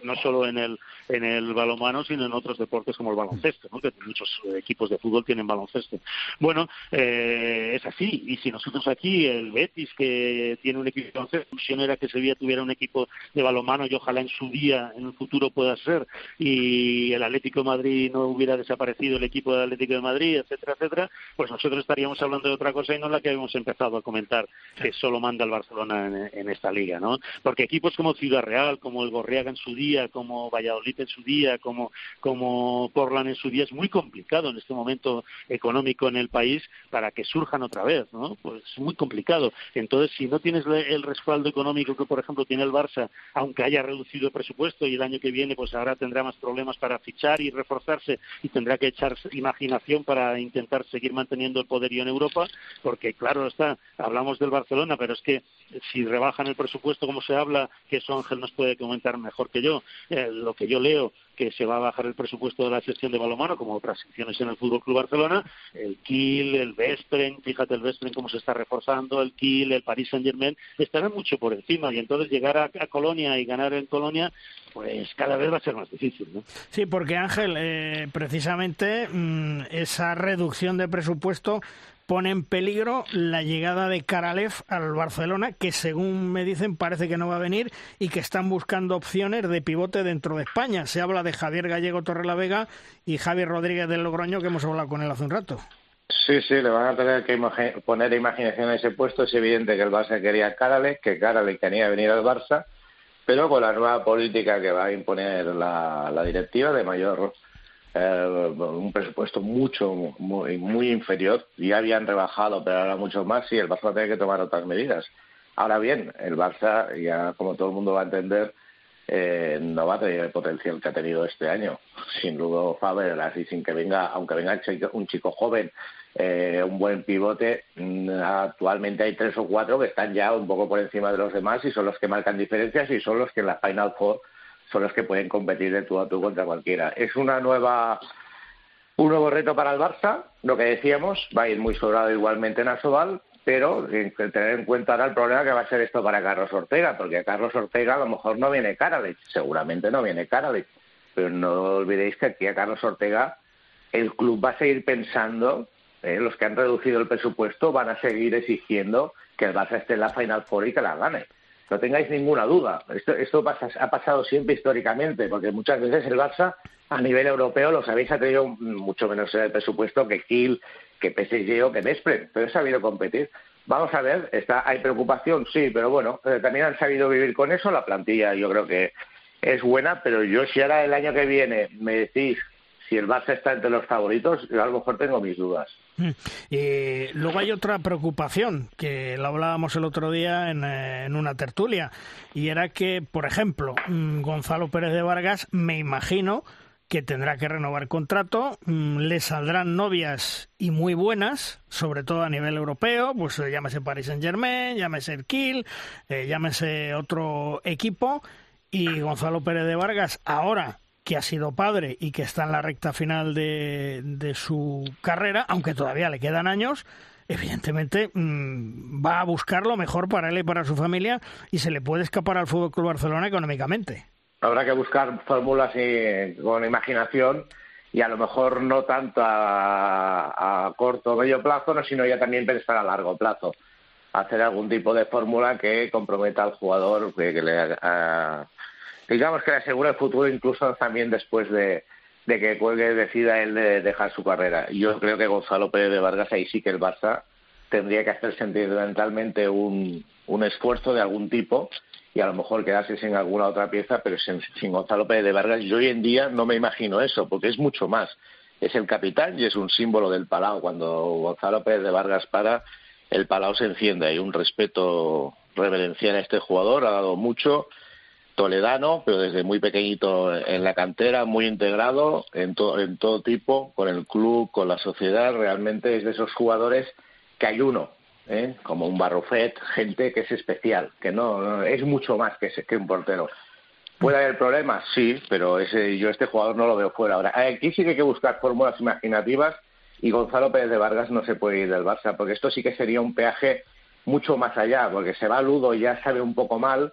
no solo en el en el balonmano, sino en otros deportes como el baloncesto, ¿no? que muchos equipos de fútbol tienen baloncesto. Bueno, eh, es así, y si nosotros aquí, el Betis, que tiene un equipo de baloncesto, era que Sevilla tuviera un equipo de balonmano y ojalá en su día, en el futuro pueda ser, y el Atlético de Madrid no hubiera desaparecido el equipo del Atlético de Madrid, etcétera, etcétera, pues nosotros estaríamos hablando de otra cosa y no la que hemos empezado a comentar, que solo manda el Barcelona en, esta liga, ¿no? Porque equipos como Ciudad Real, como el Gorriaga en su día, como Valladolid en su día, como, como Portland en su día, es muy complicado en este momento económico en el país para que surjan otra vez, ¿no? Pues es muy complicado. Entonces, si no tienes el respaldo económico que, por ejemplo, tiene el Barça, aunque haya reducido el presupuesto y el año que viene, pues ahora tendrá más problemas para fichar y y tendrá que echar imaginación para intentar seguir manteniendo el poderío en Europa, porque claro está, hablamos del Barcelona, pero es que si rebajan el presupuesto como se habla, que eso Ángel nos puede comentar mejor que yo, eh, lo que yo leo que se va a bajar el presupuesto de la sección de balonmano, como otras secciones en el Fútbol Club Barcelona, el Kiel, el Vestren, fíjate el Vestren cómo se está reforzando, el Kiel, el Paris Saint Germain, estarán mucho por encima y entonces llegar a, Colonia y ganar en Colonia, pues cada vez va a ser más difícil. ¿no? Sí, porque Ángel, eh, precisamente mm, esa reducción de presupuesto pone en peligro la llegada de Karalev al Barcelona, que según me dicen parece que no va a venir y que están buscando opciones de pivote dentro de España. Se habla de Javier Gallego Torrelavega y Javier Rodríguez del Logroño, que hemos hablado con él hace un rato. Sí, sí, le van a tener que poner imaginación a ese puesto. Es evidente que el Barça quería a que Karalev quería venir al Barça, pero con la nueva política que va a imponer la directiva de mayor eh, un presupuesto mucho, muy, muy inferior. Ya habían rebajado, pero ahora mucho más y el Barça tiene que tomar otras medidas. Ahora bien, el Barça, ya como todo el mundo va a entender, eh, no va a tener el potencial que ha tenido este año. Sin duda, Faber, así sin que venga, aunque venga un chico joven, eh, un buen pivote, mm, actualmente hay tres o cuatro que están ya un poco por encima de los demás y son los que marcan diferencias y son los que en la Final Four son los que pueden competir de tú a tú contra cualquiera. Es una nueva un nuevo reto para el Barça, lo que decíamos, va a ir muy sobrado igualmente en Asobal, pero tener en cuenta ahora el problema que va a ser esto para Carlos Ortega, porque a Carlos Ortega a lo mejor no viene Karalic, seguramente no viene Karalic, pero no olvidéis que aquí a Carlos Ortega el club va a seguir pensando, eh, los que han reducido el presupuesto van a seguir exigiendo que el Barça esté en la Final Four y que la gane no tengáis ninguna duda. Esto, esto ha pasado siempre históricamente, porque muchas veces el Barça a nivel europeo, lo sabéis, ha tenido mucho menos presupuesto que Kiel, que PSG o que Desprez, pero ha sabido competir. Vamos a ver, está, hay preocupación, sí, pero bueno, eh, también han sabido vivir con eso. La plantilla yo creo que, es buena, pero yo si ahora el año que viene me decís si el Barça está entre los favoritos, yo a lo mejor tengo mis dudas. Y luego hay otra preocupación que la hablábamos el otro día en, eh, en, una tertulia y era que, por ejemplo, mm, Gonzalo Pérez de Vargas, me imagino que tendrá que renovar contrato, mm, le saldrán novias y muy buenas, sobre todo a nivel europeo, pues eh, llámese Paris Saint Germain, llámese el Kiel, eh, llámese otro equipo, y Gonzalo Pérez de Vargas ahora que ha sido padre y que está en la recta final de, de su carrera, aunque todavía le quedan años, evidentemente mmm, va a buscar lo mejor para él y para su familia y se le puede escapar al Fútbol Club Barcelona económicamente. Habrá que buscar fórmulas con imaginación y a lo mejor no tanto a, a corto o medio plazo, no, sino ya también pensar a largo plazo. Hacer algún tipo de fórmula que comprometa al jugador, que, que le a, digamos que le asegura el futuro incluso también después de, que cuelgue decida él de dejar su carrera. Yo creo que Gonzalo Pérez de Vargas ahí sí que el Barça tendría que hacer sentimentalmente un, un esfuerzo de algún tipo y a lo mejor quedarse sin alguna otra pieza, pero sin, sin Gonzalo Pérez de Vargas yo hoy en día no me imagino eso, porque es mucho más. Es el capitán y es un símbolo del Palau. Cuando Gonzalo Pérez de Vargas para, el Palau se enciende. Hay un respeto reverencial a este jugador, ha dado mucho toledano, pero desde muy pequeñito en la cantera, muy integrado en, to en todo tipo, con el club, con la sociedad, realmente es de esos jugadores que hay uno, ¿eh? como un Barrufet, gente que es especial, que no, es mucho más que, que un portero. ¿Puede haber problemas? Sí, pero ese, yo este jugador no lo veo fuera. Ahora, aquí sí que hay que buscar fórmulas imaginativas y Gonzalo Pérez de Vargas no se puede ir del Barça, porque esto sí que sería un peaje mucho más allá, porque se va Ludo ya sabe un poco mal,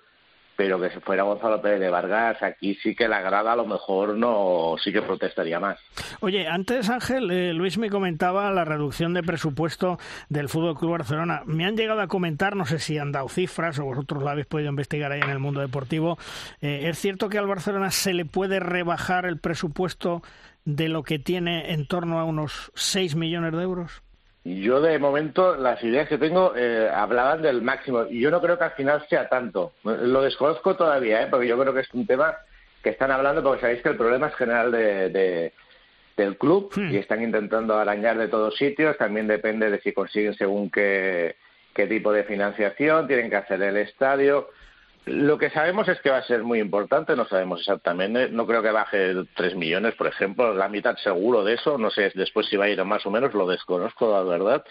pero que si fuera Gonzalo Pérez de Vargas, aquí sí que la grada a lo mejor no, sí que protestaría más. Oye, antes Ángel, eh, Luis me comentaba la reducción de presupuesto del Fútbol Club Barcelona. Me han llegado a comentar, no sé si han dado cifras o vosotros lo habéis podido investigar ahí en el mundo deportivo. Eh, ¿Es cierto que al Barcelona se le puede rebajar el presupuesto de lo que tiene en torno a unos 6 millones de euros? Yo de momento las ideas que tengo eh, hablaban del máximo y yo no creo que al final sea tanto. Lo desconozco todavía, ¿eh? porque yo creo que es un tema que están hablando porque sabéis que el problema es general de, de del club hmm. y están intentando arañar de todos sitios. También depende de si consiguen según qué, qué tipo de financiación, tienen que hacer el estadio. Lo que sabemos es que va a ser muy importante, no sabemos exactamente, no creo que baje tres millones, por ejemplo, la mitad seguro de eso, no sé después si va a ir más o menos, lo desconozco, la verdad,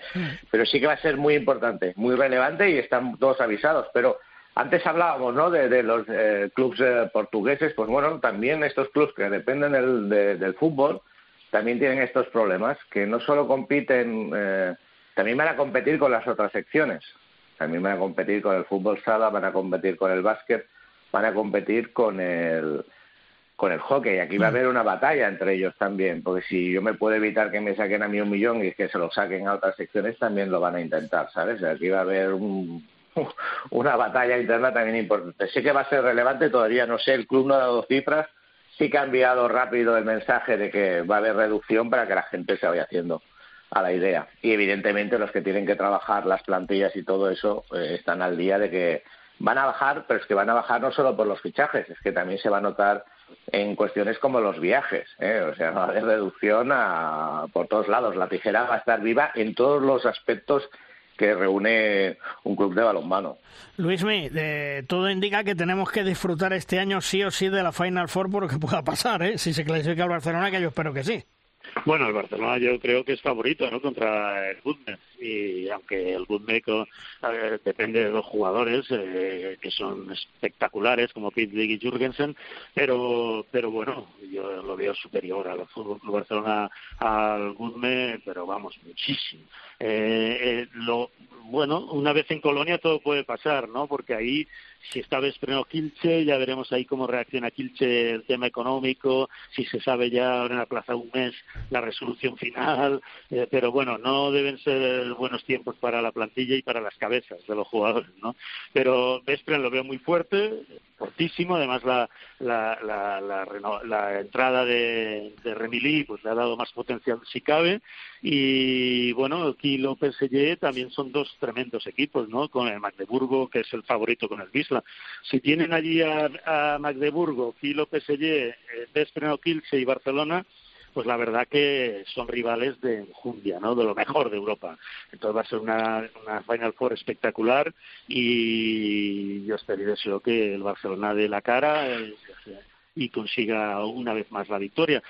pero sí que va a ser muy importante, muy relevante y están todos avisados, pero antes hablábamos ¿no? de, de los eh, clubes eh, portugueses, pues bueno, también estos clubes que dependen del, de, del fútbol también tienen estos problemas, que no solo compiten, eh, también van a competir con las otras secciones. También van a competir con el fútbol sala, van a competir con el básquet, van a competir con el con el hockey. Aquí va a haber una batalla entre ellos también, porque si yo me puedo evitar que me saquen a mí un millón y que se lo saquen a otras secciones, también lo van a intentar, ¿sabes? Aquí va a haber un, una batalla interna también importante. Sé que va a ser relevante, todavía no sé, el club no ha dado cifras, sí que ha enviado rápido el mensaje de que va a haber reducción para que la gente se vaya haciendo a la idea. Y evidentemente los que tienen que trabajar las plantillas y todo eso eh, están al día de que van a bajar, pero es que van a bajar no solo por los fichajes, es que también se va a notar en cuestiones como los viajes. ¿eh? O sea, va a haber reducción a, por todos lados. La tijera va a estar viva en todos los aspectos que reúne un club de balonmano. Luismi, de, todo indica que tenemos que disfrutar este año sí o sí de la Final Four por que pueda pasar, ¿eh? si se clasifica el Barcelona, que yo espero que sí. Bueno, el Barcelona yo creo que es favorito, ¿no? Contra el Budme. Y aunque el Budme depende de los jugadores eh, que son espectaculares como Pete y Jurgensen, pero pero bueno, yo lo veo superior al Fútbol Barcelona al Budme, pero vamos muchísimo. Eh, eh, lo bueno, una vez en Colonia todo puede pasar, ¿no? Porque ahí si esta vez freno Kilche, ya veremos ahí cómo reacciona Kilche el tema económico, si se sabe ya en la plaza un mes la resolución final, eh, pero bueno, no deben ser buenos tiempos para la plantilla y para las cabezas de los jugadores, ¿no? Pero Vespren lo veo muy fuerte, fortísimo. Además, la, la, la, la, la entrada de, de Remilí pues, le ha dado más potencial si cabe. Y bueno, aquí López PSG también son dos tremendos equipos, ¿no? Con el Magdeburgo, que es el favorito con el Si tienen allí a, a Magdeburgo, Kilo PSG, eh, Vespreno Kielce y Barcelona, pues la verdad que son rivales de enjundia, ¿no? De lo mejor de Europa. Entonces va a ser una, una Final Four espectacular y yo espero y deseo que el Barcelona dé la cara eh, y consiga una vez más la victoria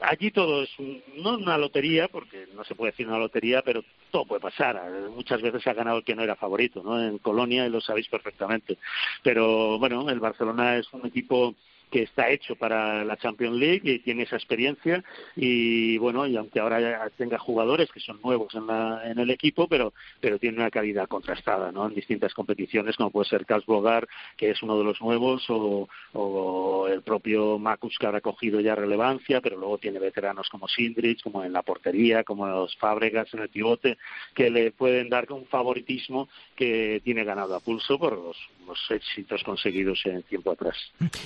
allí todo es no una lotería, porque no se puede decir una lotería, pero todo puede pasar. Muchas veces ha ganado el que no era favorito, ¿no? En Colonia, y lo sabéis perfectamente. Pero bueno, el Barcelona es un equipo que está hecho para la Champions League y tiene esa experiencia. Y bueno y aunque ahora tenga jugadores que son nuevos en, la, en el equipo pero pero tiene una calidad contrastada no en distintas competiciones como puede ser Karls Bogar que es uno de los nuevos o, o el propio Makus que ha cogido ya relevancia pero luego tiene veteranos como Sindrich como en la portería como los Fábregas en el pivote que le pueden dar un favoritismo que tiene ganado a pulso por los, los éxitos conseguidos en tiempo atrás.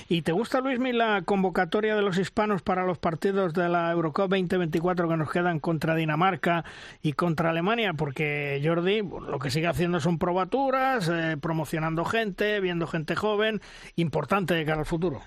¿Y te gusta Luismi, la convocatoria de los hispanos para los partidos de la Eurocup 2024 que nos quedan contra Dinamarca y contra Alemania? Porque Jordi lo que sigue haciendo son probaturas, eh, promocionando gente, viendo gente joven, importante de cara al futuro.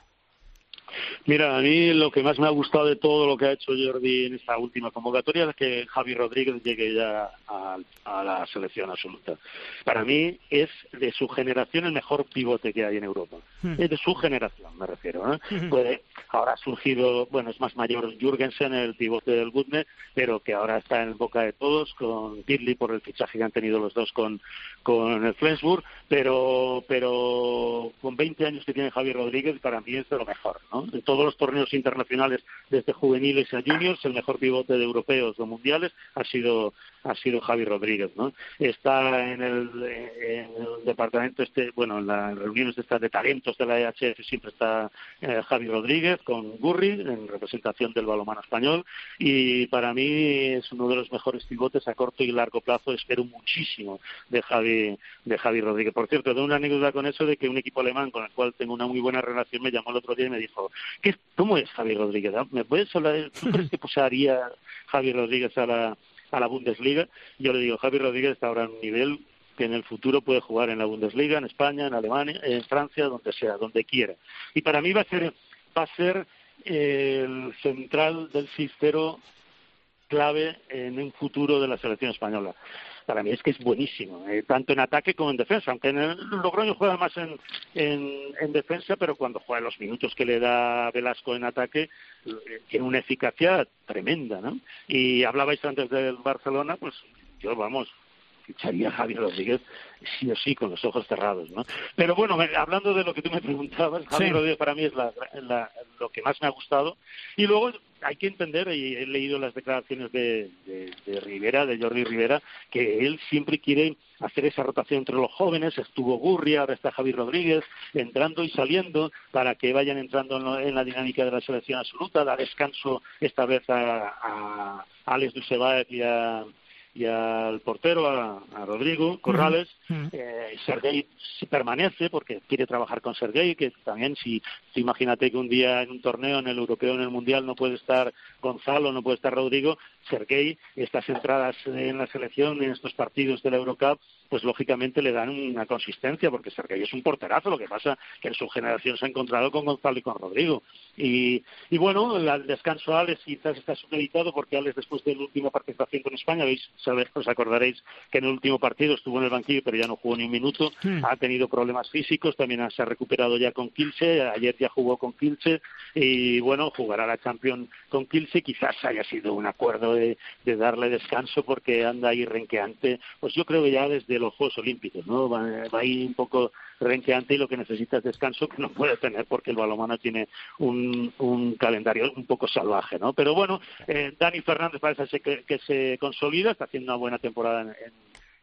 Mira, a mí lo que más me ha gustado de todo lo que ha hecho Jordi en esta última convocatoria es que Javi Rodríguez llegue ya a, la selección absoluta. Para mí es de su generación el mejor pivote que hay en Europa. Hmm. Es de su generación, me refiero. ¿eh? Hmm. Puede, ahora ha surgido, bueno, es más mayor Jürgensen, el pivote del Gutne, pero que ahora está en boca de todos, con Pirli por el fichaje que han tenido los dos con, con el Flensburg, pero, pero con 20 años que tiene Javi Rodríguez, para mí es de lo mejor. ¿no? En todos los torneos internacionales, desde juveniles a juniors, el mejor pivote de europeos o mundiales ha sido ha sido Javi Rodríguez, ¿no? Está en el, departamento este, bueno, en las reuniones de, de talentos de la EHF siempre está eh, Javi Rodríguez con Gurri en representación del balonmano español y para mí es uno de los mejores pivotes a corto y largo plazo. Espero muchísimo de Javi de Javi Rodríguez. Por cierto, doy una anécdota con eso de que un equipo alemán con el cual tengo una muy buena relación me llamó el otro día y me dijo, ¿qué, ¿cómo es Javi Rodríguez? ¿Me puedes hablar? ¿Tú crees que posaría Javi Rodríguez a la a la Bundesliga. Yo le digo, Javi Rodríguez está ahora en un nivel que en el futuro puede jugar en la Bundesliga, en España, en Alemania, en Francia, donde sea, donde quiera. Y para mí va a ser, va a ser el central del cistero clave en un futuro de la selección española para mí es que es buenísimo, eh, tanto en ataque como en defensa, aunque en el Logroño juega más en, en, defensa, pero cuando juega los minutos que le da Velasco en ataque, eh, tiene una eficacia tremenda, ¿no? Y hablabais antes del Barcelona, pues yo, vamos, ficharía a Javier Rodríguez sí o sí con los ojos cerrados, ¿no? Pero bueno, hablando de lo que tú me preguntabas, Javier Rodríguez para mí es lo que más me ha gustado. Y luego hay que entender, y he leído las declaraciones de, de, Rivera, de Jordi Rivera, que él siempre quiere hacer esa rotación entre los jóvenes. Estuvo Gurria, ahora está Javier Rodríguez, entrando y saliendo para que vayan entrando en, la dinámica de la selección absoluta, dar descanso esta vez a, a Alex Dusebaev y a, y al portero, a, Rodrigo Corrales. Eh, Sergei permanece porque quiere trabajar con Sergei, que también si, imagínate que un día en un torneo, en el europeo, en el mundial, no puede estar Gonzalo, no puede estar Rodrigo, Sergei, estas entradas en la selección, en estos partidos de la Eurocup, pues lógicamente le dan una consistencia, porque Sergei es un porterazo, lo que pasa que en su generación se ha encontrado con Gonzalo y con Rodrigo. Y, y bueno, el descanso a Alex quizás está supeditado porque Alex después de la última participación con España, veis, sabéis, os acordaréis que en el último partido estuvo en el banquillo pero ya no jugó ni un minuto, hmm. ha tenido problemas físicos, también se ha recuperado ya con Kilse, ayer ya jugó con Kilse y bueno, jugará la Champions con Kilse, quizás haya sido un acuerdo de, darle descanso porque anda ahí renqueante, pues yo creo que ya desde los Juegos Olímpicos, ¿no? Va, va ahí un poco renqueante y lo que necesita es descanso que no puede tener porque el balomano tiene un, calendario un poco salvaje, ¿no? Pero bueno, eh, Dani Fernández parece que, que, se consolida, está haciendo una buena temporada en,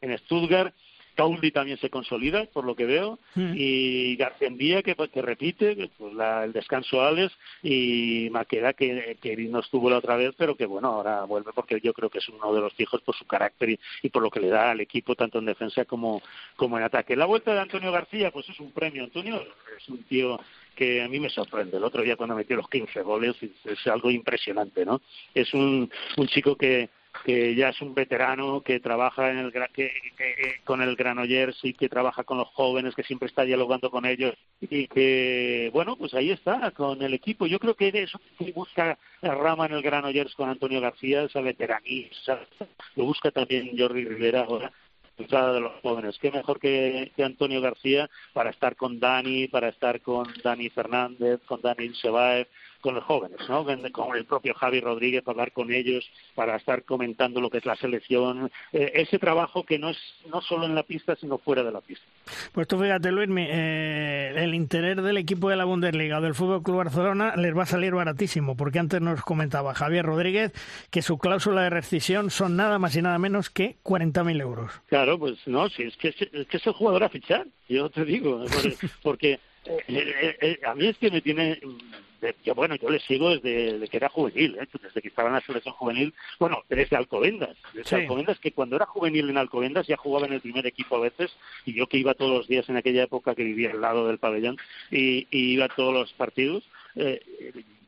en Stuttgart Townley también se consolida, por lo que veo, Mm. y Garcendía que, que repite, pues, la- el descanso Alex, y Maqueda que, que no estuvo la otra vez, pero que bueno, ahora vuelve porque yo creo que es uno de los fijos por su carácter y, y por lo que le da al equipo tanto en defensa como, como en ataque. La vuelta de Antonio García, pues es un premio. Antonio es un tío que a mí me sorprende. El otro día cuando metió los 15 goles es, es algo impresionante, ¿no? Es un, un chico que, que ya es un veterano, que trabaja en el, que, que- que- con el Granollers y que trabaja con los jóvenes, que siempre está dialogando con ellos y que, bueno, pues ahí está, con el equipo. Yo creo que eso que busca Rama en el Granollers con Antonio García, esa veteranía, lo busca también Jordi Rivera ahora de los jóvenes. Qué mejor que, que Antonio García para estar con Dani, para estar con Dani Fernández, con Dani Sebaev, con los jóvenes, ¿no? Con el propio Javi Rodríguez, para hablar con ellos, para estar comentando lo que es la selección. Eh, ese trabajo que no es no solo en la pista, sino fuera de la pista. Pues tú fíjate, Luismi, eh, el interés del equipo de la Bundesliga o del Fútbol Club Barcelona les va a salir baratísimo, porque antes nos comentaba Javier Rodríguez que su cláusula de rescisión son nada más y nada menos que 40.000 euros. Claro, pues no, si es que es, que es el jugador a fichar, yo te digo, porque, porque, eh, eh, a mí es que me tiene, de- yo, bueno, yo le sigo desde, desde que era juvenil, ¿eh? desde que estaba en la selección juvenil, bueno, desde Alcobendas, desde Sí. Alcobendas, que cuando era juvenil en Alcobendas ya jugaba en el primer equipo a veces, y yo que iba todos los días en aquella época que vivía al lado del pabellón, y, y iba a todos los partidos, eh,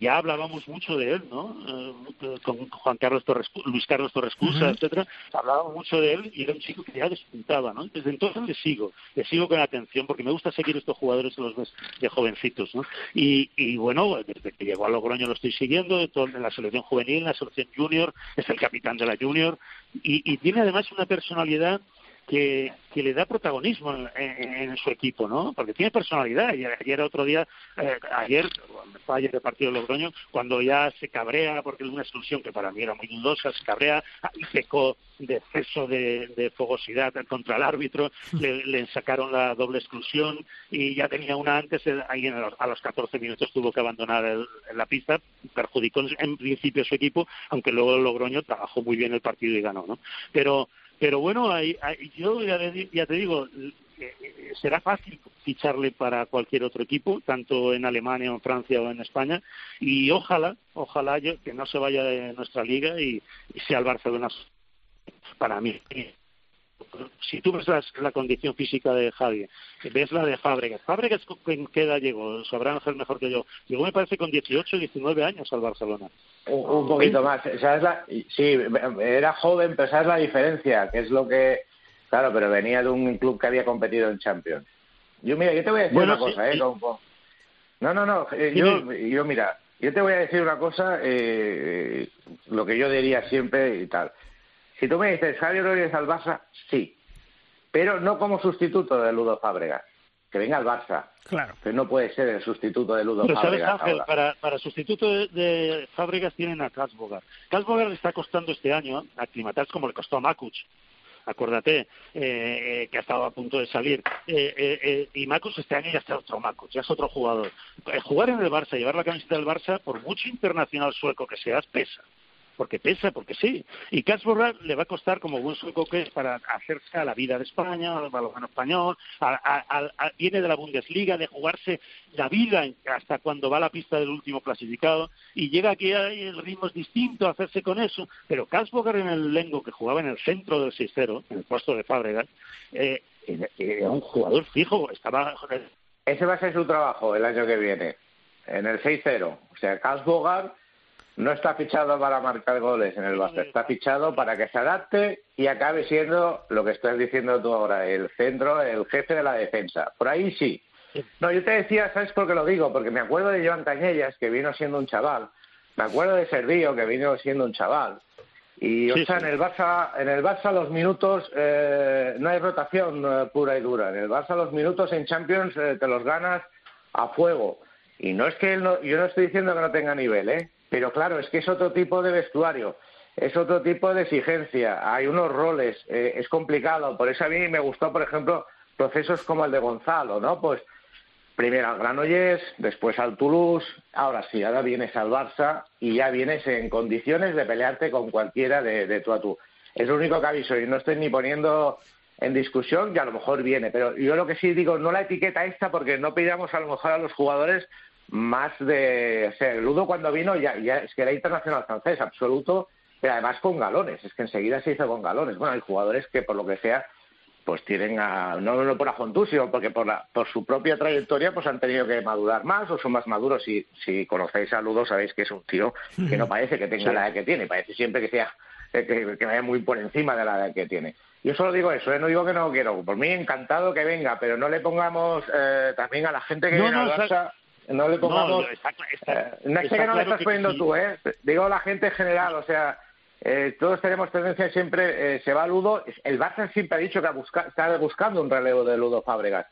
ya hablábamos mucho de él, ¿no? Eh, con Juan Carlos Torres, Luis Carlos Torres Cusa, Ujú. etcétera, hablábamos mucho de él y era un chico que ya despuntaba, ¿no? Desde entonces le sigo, le sigo con atención porque me gusta seguir estos jugadores que los ves de jovencitos, ¿no? Y, y bueno, desde que llegó a Logroño lo estoy siguiendo, de en la selección juvenil, en la selección junior, es el capitán de la junior y, y tiene además una personalidad que, que le da protagonismo en, su equipo, ¿no? Porque tiene personalidad. Y ayer otro día, eh, ayer, fue ayer el partido de Logroño, cuando ya se cabrea, porque es una exclusión que para mí era muy dudosa, se cabrea y pecó de exceso de, de fogosidad contra el árbitro, le, le sacaron la doble exclusión y ya tenía una antes, eh, ahí en los- a los 14 minutos tuvo que abandonar el- la pista, perjudicó en, principio su equipo, aunque luego Logroño trabajó muy bien el partido y ganó, ¿no? Pero pero bueno, ahí- ahí- yo ya te digo, eh, eh, será fácil ficharle para cualquier otro equipo, tanto en Alemania o en Francia o en España, y ojalá, ojalá yo, que no se vaya de nuestra liga y, y sea el Barcelona para mí. Si tú ves la condición física de Javi, ves la de Fábregas, Fábregas ¿en qué edad llegó? Sabrá Ángel mejor que yo. Llegó me parece con 18 19 años al Barcelona. Un, un poquito más. ¿Sabes la... Sí, era joven, pero ¿sabes la diferencia? Que es lo que... Claro, pero venía de un club que había competido en Champions. Yo, mira, yo te voy a decir Bueno, una sí, cosa, ¿eh? sí. No, no, no. eh, yo, yo, mira, yo te voy a decir una cosa, eh, lo que yo diría siempre y tal. Si tú me dices Javier Rodríguez al Barça, sí. Pero no como sustituto de Ludo Fábregas. Que venga al Barça. Claro. Pero no puede ser el sustituto de Ludo Pero sabes, Ángel, para, para sustituto de, de Fábregas tienen a Kasbogar. Kasbogar le está costando este año aclimatarse como le costó a Makuch. Acuérdate eh, eh, que ha estado a punto de salir. Eh, eh, eh, y Makuch este año ya está otro Makuch, ya es otro jugador. Eh, jugar en el Barça, llevar la camiseta del Barça, por mucho internacional sueco que seas, pesa porque pesa, porque sí. Y Kasborra le va a costar, como buen sueco que es, para hacerse a la vida de España, al balonmano español, a- a- a- viene de la Bundesliga, de jugarse la vida hasta cuando va a la pista del último clasificado, y llega aquí, el ritmo es distinto, a hacerse con eso. Pero Kasborra en el Lengo, que jugaba en el centro del 6-0, en el puesto de Fábregas, eh, era, un jugador fijo, estaba... Ese va a ser su trabajo el año que viene, en el 6-0. O sea, Karlsbogar no está fichado para marcar goles en el Barça, está fichado para que se adapte y acabe siendo lo que estás diciendo tú ahora, el centro, el jefe de la defensa. Por ahí sí. No, yo te decía, ¿sabes por qué lo digo? Porque me acuerdo de Joan Cañellas, que vino siendo un chaval. Me acuerdo de Servío, que vino siendo un chaval. Y, o Sí, sea, sí. en el Barça, en el Barça los minutos eh, no hay rotación eh, pura y dura. En el Barça los minutos en Champions eh, te los ganas a fuego. Y no es que él no, yo no estoy diciendo que no tenga nivel, ¿eh? Pero claro, es que es otro tipo de vestuario, es otro tipo de exigencia, hay unos roles, eh, es complicado. Por eso a mí me gustó, por ejemplo, procesos como el de Gonzalo, ¿no? Pues primero al Granollers, después al Toulouse, ahora sí, ahora vienes al Barça y ya vienes en condiciones de pelearte con cualquiera de, de tú a tú. Es lo único que aviso y no estoy ni poniendo en discusión y a lo mejor viene. Pero yo lo que sí digo, no la etiqueta esta porque no pidamos a lo mejor a los jugadores más de... O sea, el Ludo cuando vino ya, ya es que era internacional francés, absoluto, pero además con galones, es que enseguida se hizo con galones. Bueno, hay jugadores que por lo que sea pues tienen a, no, no por Ajontú, sino porque por, la, por su propia trayectoria pues han tenido que madurar más o son más maduros. Si, si conocéis a Ludo sabéis que es un tío que no parece que tenga la edad que tiene, parece siempre que sea que, que vaya muy por encima de la edad que tiene. Yo solo digo eso, ¿eh? no digo que no quiero. Por mí encantado que venga, pero no le pongamos eh, también a la gente que No, viene no, está- Barça, no le pongamos... No, está Eh, no sé que no le estás que poniendo tú, ¿eh? Digo la gente en general, o sea, eh, todos tenemos tendencia siempre, eh, se va Ludo. El Barça siempre ha dicho que busca, está buscando un relevo de Ludo Fábregas.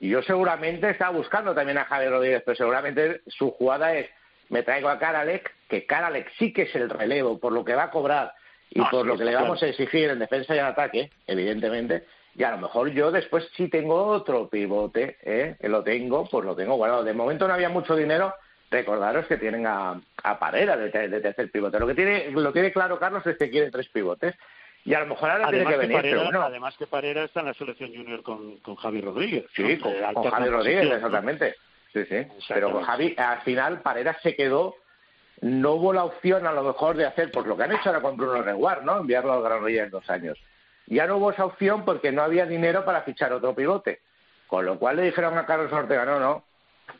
Y yo seguramente estaba buscando también a Javier Rodríguez, pero seguramente su jugada es, me traigo a Karalek, que Karalek sí que es el relevo por lo que va a cobrar y Ah, por lo que le vamos a exigir en defensa y en ataque, evidentemente. Y a lo mejor yo después sí tengo otro pivote, ¿eh? que lo tengo, pues lo tengo guardado. De momento no había mucho dinero. Recordaros que tienen a, a Parera de, de tercer pivote. Lo que tiene lo tiene claro Carlos es que quiere tres pivotes. Y a lo mejor ahora tiene Además que que, venir, Parera, pero además que Parera está en la selección junior con, con Javi Rodríguez. Sí, ¿no? con, Javi Rodríguez, exactamente. Sí, sí. Pero con. Javi, al final, Parera se quedó. No hubo la opción, a lo mejor, de hacer, pues lo que han hecho ahora con Bruno Reguar, ¿no? Enviarlo al Granollers en dos años. Ya no hubo esa opción porque no había dinero para fichar otro pivote. Con lo cual le dijeron a Carlos Ortega, no, no,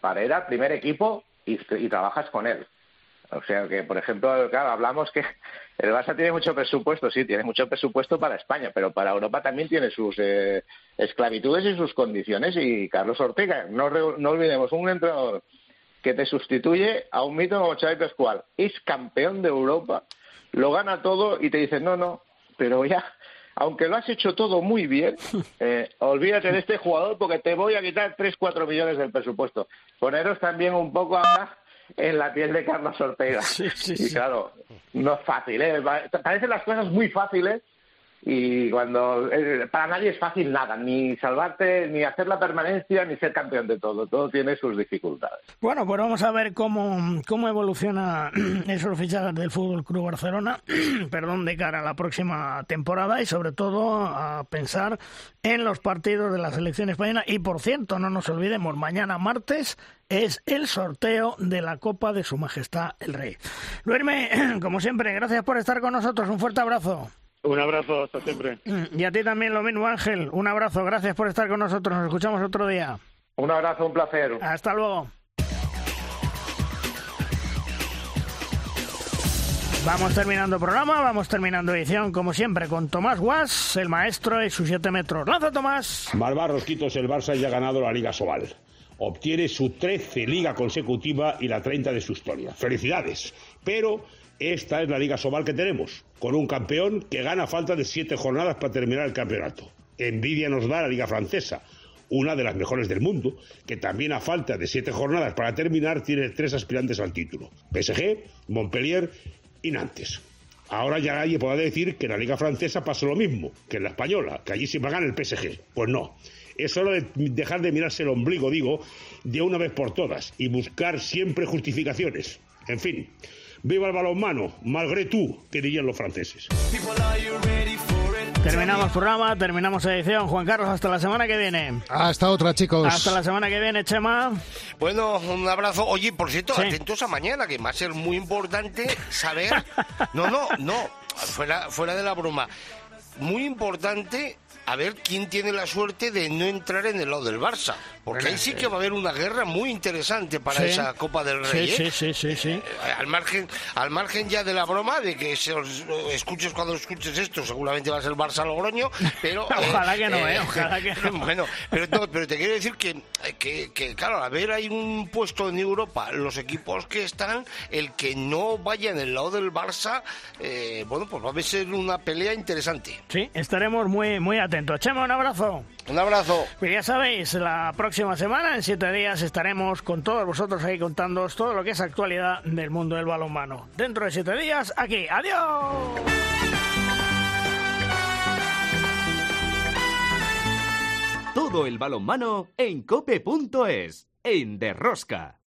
Parera, primer equipo y, y trabajas con él. O sea que, por ejemplo, claro, hablamos que el Barça tiene mucho presupuesto, sí, tiene mucho presupuesto para España, pero para Europa también tiene sus eh, esclavitudes y sus condiciones. Y Carlos Ortega, no, no olvidemos, un entrenador que te sustituye a un mito como Xavi Pascual, es campeón de Europa, lo gana todo y te dice, no, no, pero ya, aunque lo has hecho todo muy bien, eh, olvídate de este jugador porque te voy a quitar 3, 4 millones del presupuesto. Poneros también un poco ahora en la piel de Carlos Ortega. y claro, no es fácil, ¿eh? Pa- Parecen las cosas muy fáciles y cuando eh, para nadie es fácil nada, ni salvarte, ni hacer la permanencia, ni ser campeón de todo. Todo tiene sus dificultades. Bueno, pues vamos a ver cómo, cómo evoluciona esos fichajes del Fútbol Club Barcelona, perdón, de cara a la próxima temporada y sobre todo a pensar en los partidos de la selección española. Y por cierto, no nos olvidemos, mañana martes es el sorteo de la Copa de Su Majestad el Rey. Luisme, como siempre, gracias por estar con nosotros. Un fuerte abrazo. Un abrazo, hasta siempre. Y a ti también lo mismo, Ángel. Un abrazo, gracias por estar con nosotros. Nos escuchamos otro día. Un abrazo, un placer. Hasta luego. Vamos terminando programa, vamos terminando edición, como siempre, con Tomás Guas, el maestro y sus 7 metros. ¡Lanza, Tomás! Malvar Rosquitos, el Barça ya ha ganado la Liga Sobal. Obtiene su 13 liga consecutiva y la 30 de su historia. ¡Felicidades! Pero esta es la Liga Sobal que tenemos, con un campeón que gana falta de 7 jornadas para terminar el campeonato. Envidia nos da la Liga Francesa, una de las mejores del mundo, que también a falta de 7 jornadas para terminar tiene tres aspirantes al título. PSG, Montpellier y Nantes. Ahora ya nadie podrá decir que en la Liga Francesa pasa lo mismo que en la Española, que allí siempre gana el PSG. Pues no. Es hora de dejar de mirarse el ombligo, digo, de una vez por todas y buscar siempre justificaciones. En fin, viva el balonmano, malgré tú, que dirían los franceses. Terminamos programa, terminamos edición. Juan Carlos, hasta la semana que viene. Hasta otra, chicos. Hasta la semana que viene, Chema. Bueno, un abrazo. Oye, por cierto, Sí. atentos a mañana, que va a ser muy importante saber. No, no, no, fuera, fuera de la broma. Muy importante a ver quién tiene la suerte de no entrar en el lado del Barça. Porque ahí sí sí. que va a haber una guerra muy interesante para Sí. esa Copa del Rey. Sí, ¿eh? sí, sí, sí, sí. Eh, Al margen, al margen ya de la broma, de que se os- escuches cuando escuches esto, seguramente va a ser Barça Logroño, pero... Ojalá que no, ¿eh? Ojalá que no. Bueno, pero, no, pero te quiero decir que, que, que, claro, a ver, hay un puesto en Europa, los equipos que están, el que no vaya en el lado del Barça, eh, bueno, pues va a ser una pelea interesante. Sí, estaremos muy, muy atentos. Chema, un abrazo. Un abrazo. Pues ya sabéis, la próxima semana, en siete días, estaremos con todos vosotros ahí contándoos todo lo que es actualidad del mundo del balonmano. Dentro de siete días, aquí. ¡Adiós! Todo el balonmano en cope.es, en Derrosca.